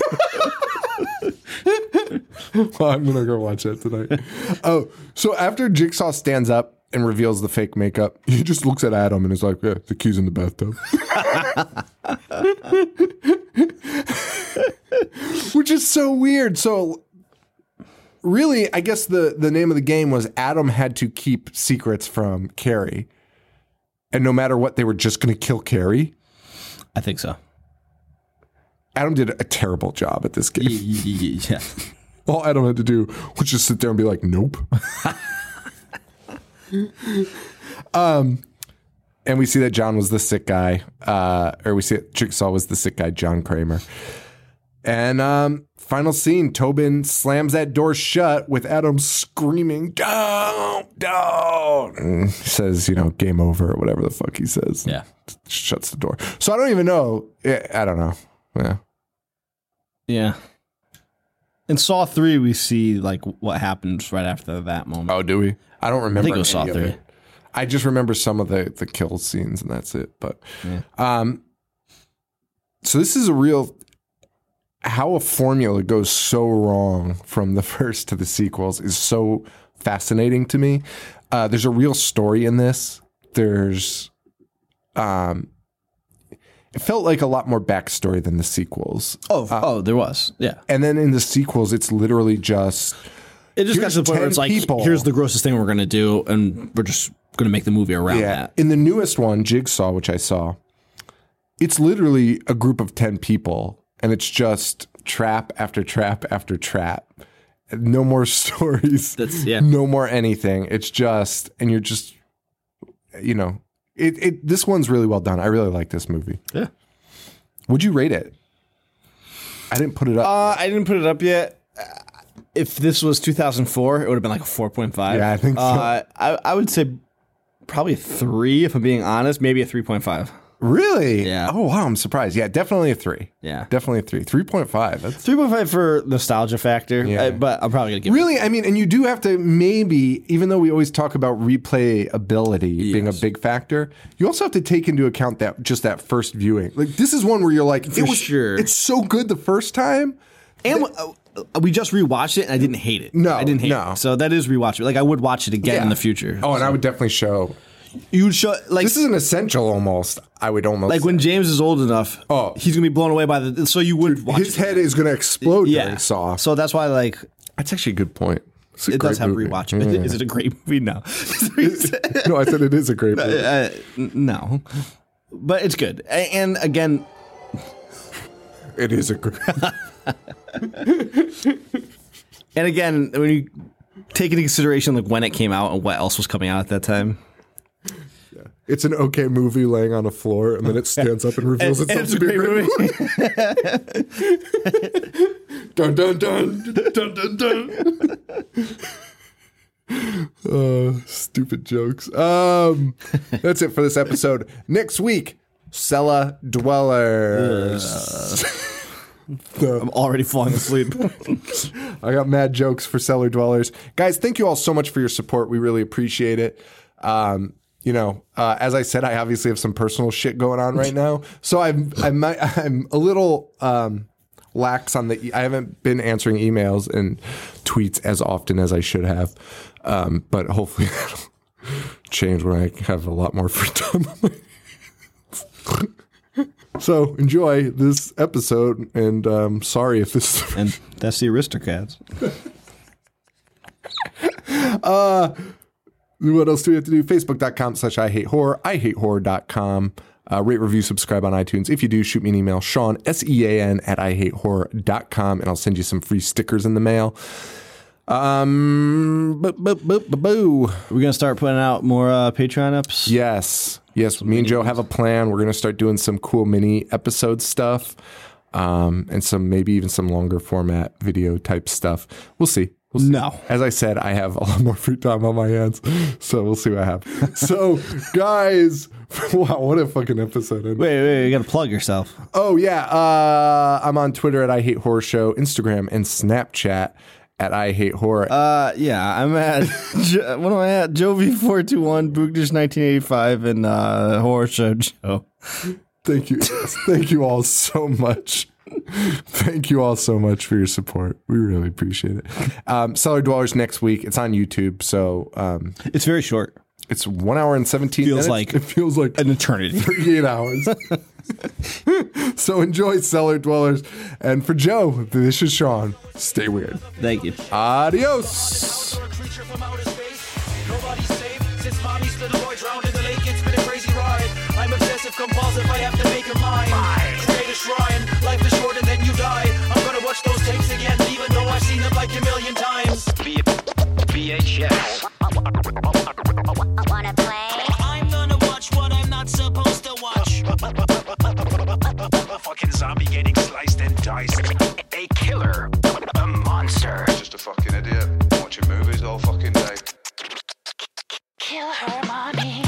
Speaker 1: Well, I'm gonna go watch that tonight. oh, so after Jigsaw stands up and reveals the fake makeup, he just looks at Adam and is like, "Yeah, the key's in the bathtub," which is so weird. So, really, I guess the the name of the game was Adam had to keep secrets from Cary, and no matter what, they were just gonna kill Cary.
Speaker 2: I think so.
Speaker 1: Adam did a terrible job at this game.
Speaker 2: Yeah.
Speaker 1: All Adam had to do was just sit there and be like, nope. um, and we see that John was the sick guy, uh, or we see that Jigsaw was the sick guy, John Kramer. And um, final scene, Tobin slams that door shut with Adam screaming, "Don't, don't!" And says, "You know, game over," or whatever the fuck he says.
Speaker 2: Yeah.
Speaker 1: shuts the door. So I don't even know. I I don't know. Yeah.
Speaker 2: Yeah. In Saw 3, we see like what happens right after that moment.
Speaker 1: Oh, do we? I don't remember.
Speaker 2: it was Saw 3.
Speaker 1: I just remember some of the the kill scenes, and that's it. But, um, so this is a real how a formula goes so wrong from the first to the sequels is so fascinating to me. Uh, there's a real story in this. There's, um, it felt like a lot more backstory than the sequels.
Speaker 2: Oh, oh, there was. Yeah.
Speaker 1: And then in the sequels, it's literally just
Speaker 2: It just got to the point where
Speaker 1: 10
Speaker 2: it's like,
Speaker 1: people.
Speaker 2: here's the grossest thing we're going to do, and we're just going to make the movie around that.
Speaker 1: In the newest one, Jigsaw, which I saw, it's literally a group of 10 people and it's just trap after trap after trap. No more stories.
Speaker 2: That's- yeah.
Speaker 1: No more anything. It's just, and you're just, you know, it, it, this one's really well done. I really like this movie.
Speaker 2: Yeah.
Speaker 1: Would you rate it? I didn't put it up.
Speaker 2: Uh, I didn't put it up yet. If this was 2004, it would have been like a 4.5.
Speaker 1: Yeah, I think so.
Speaker 2: Uh, I, I would say probably a three, if I'm being honest. Maybe a 3.5.
Speaker 1: really?
Speaker 2: yeah.
Speaker 1: Oh, wow. I'm surprised. Yeah, definitely a three.
Speaker 2: Yeah.
Speaker 1: Definitely a three. 3.5. That's
Speaker 2: 3.5 for nostalgia factor,
Speaker 1: Yeah.
Speaker 2: uh, but I'm probably going to give
Speaker 1: Really, I mean, and you do have to maybe, even though we always talk about replayability being a big factor, you also have to take into account that just that first viewing. Like this is one where you're like, it was,
Speaker 2: sure.
Speaker 1: it's so good the first time.
Speaker 2: And uh, we just rewatched it, and I didn't hate it.
Speaker 1: No,
Speaker 2: I didn't hate
Speaker 1: no.
Speaker 2: it. So that is rewatchable. Like I would watch it again in the future.
Speaker 1: Oh, and I would definitely show.
Speaker 2: You would show like
Speaker 1: This is an essential almost. I would almost
Speaker 2: like when James is old enough.
Speaker 1: Oh.
Speaker 2: he's gonna be blown away by the. So you would watch
Speaker 1: his
Speaker 2: it.
Speaker 1: head is going to explode
Speaker 2: Yeah.
Speaker 1: during Saw.
Speaker 2: So that's why like
Speaker 1: That's actually a good point. It's a
Speaker 2: it does have
Speaker 1: movie.
Speaker 2: rewatchability. Is it a great movie? No.
Speaker 1: no, I said it is a great movie.
Speaker 2: uh, n- no, but it's good. A- And again,
Speaker 1: It is a good.
Speaker 2: and again, when you take into consideration like when it came out and what else was coming out at that time,
Speaker 1: It's an okay movie laying on a floor, and then it stands up and reveals
Speaker 2: and,
Speaker 1: itself
Speaker 2: and
Speaker 1: to be a
Speaker 2: great movie.
Speaker 1: Dun dun dun dun dun dun. uh, stupid jokes. Um, that's it for this episode. Next week, Cellar Dwellers.
Speaker 2: I'm already falling asleep.
Speaker 1: I got mad jokes for Cellar Dwellers. Guys, thank you all so much for your support. We really appreciate it. Um, you know, uh, as I said, I obviously have some personal shit going on right now, so I'm I'm I'm a little um, lax on the. e- I haven't been answering emails and tweets as often as I should have, um, but hopefully that'll change when I have a lot more free time. so enjoy this episode, and um, sorry if this. Is
Speaker 2: and that's the Aristocats.
Speaker 1: What else do we have to do? Facebook.com slash I hate horror, I hate horror.com. Uh, rate, review, subscribe on iTunes. If you do, shoot me an email, Sean, S E A N, at I hate horror.com, and I'll send you some free stickers in the mail. Um, boo, boo, boo, boo, boo.
Speaker 2: We're gonna start putting out more uh, Patreon ups.
Speaker 1: Yes. Yes. Me and Joe have a plan. We're going to start doing some cool mini episode stuff um, and some, maybe even some longer format video type stuff. We'll see. We'll see.
Speaker 2: No.
Speaker 1: As I said, I have a lot more free time on my hands. So we'll see what happens. so, guys, wow, what a fucking episode.
Speaker 2: Wait, wait, you gotta plug yourself.
Speaker 1: Oh, yeah. Uh, I'm on Twitter at I Hate Horror Show, Instagram and Snapchat at I Hate Horror.
Speaker 2: Uh, yeah, I'm at Jo- what am I at? Jovi four two one, Boogdish nineteen eighty five, and uh, Horror Show Joe.
Speaker 1: Thank you. Thank you all so much. Thank you all so much for your support. We really appreciate it. Um, Cellar Dwellers next week. It's on YouTube. So um,
Speaker 2: It's very short,
Speaker 1: it's one hour and 17
Speaker 2: Feels
Speaker 1: minutes.
Speaker 2: like
Speaker 1: it feels like
Speaker 2: an eternity.
Speaker 1: 38 hours. so enjoy Cellar Dwellers. And for Joe, this is Sean. Stay weird.
Speaker 2: Thank you.
Speaker 1: Adios.
Speaker 4: For a creature from outer space. Nobody's safe since mommy's little boy drowned in the lake. It's been a crazy ride. I'm obsessive compulsive. I have to make a mine. Life is short and you die. I'm gonna watch those tapes again, even though I've seen them like a million times.
Speaker 5: V- VHS.
Speaker 6: I wanna play.
Speaker 4: I'm gonna watch what I'm not supposed to watch.
Speaker 5: A fucking zombie getting sliced and diced.
Speaker 4: A killer. A monster.
Speaker 3: Just a fucking idiot. Watching movies all fucking day. Kill her, mommy.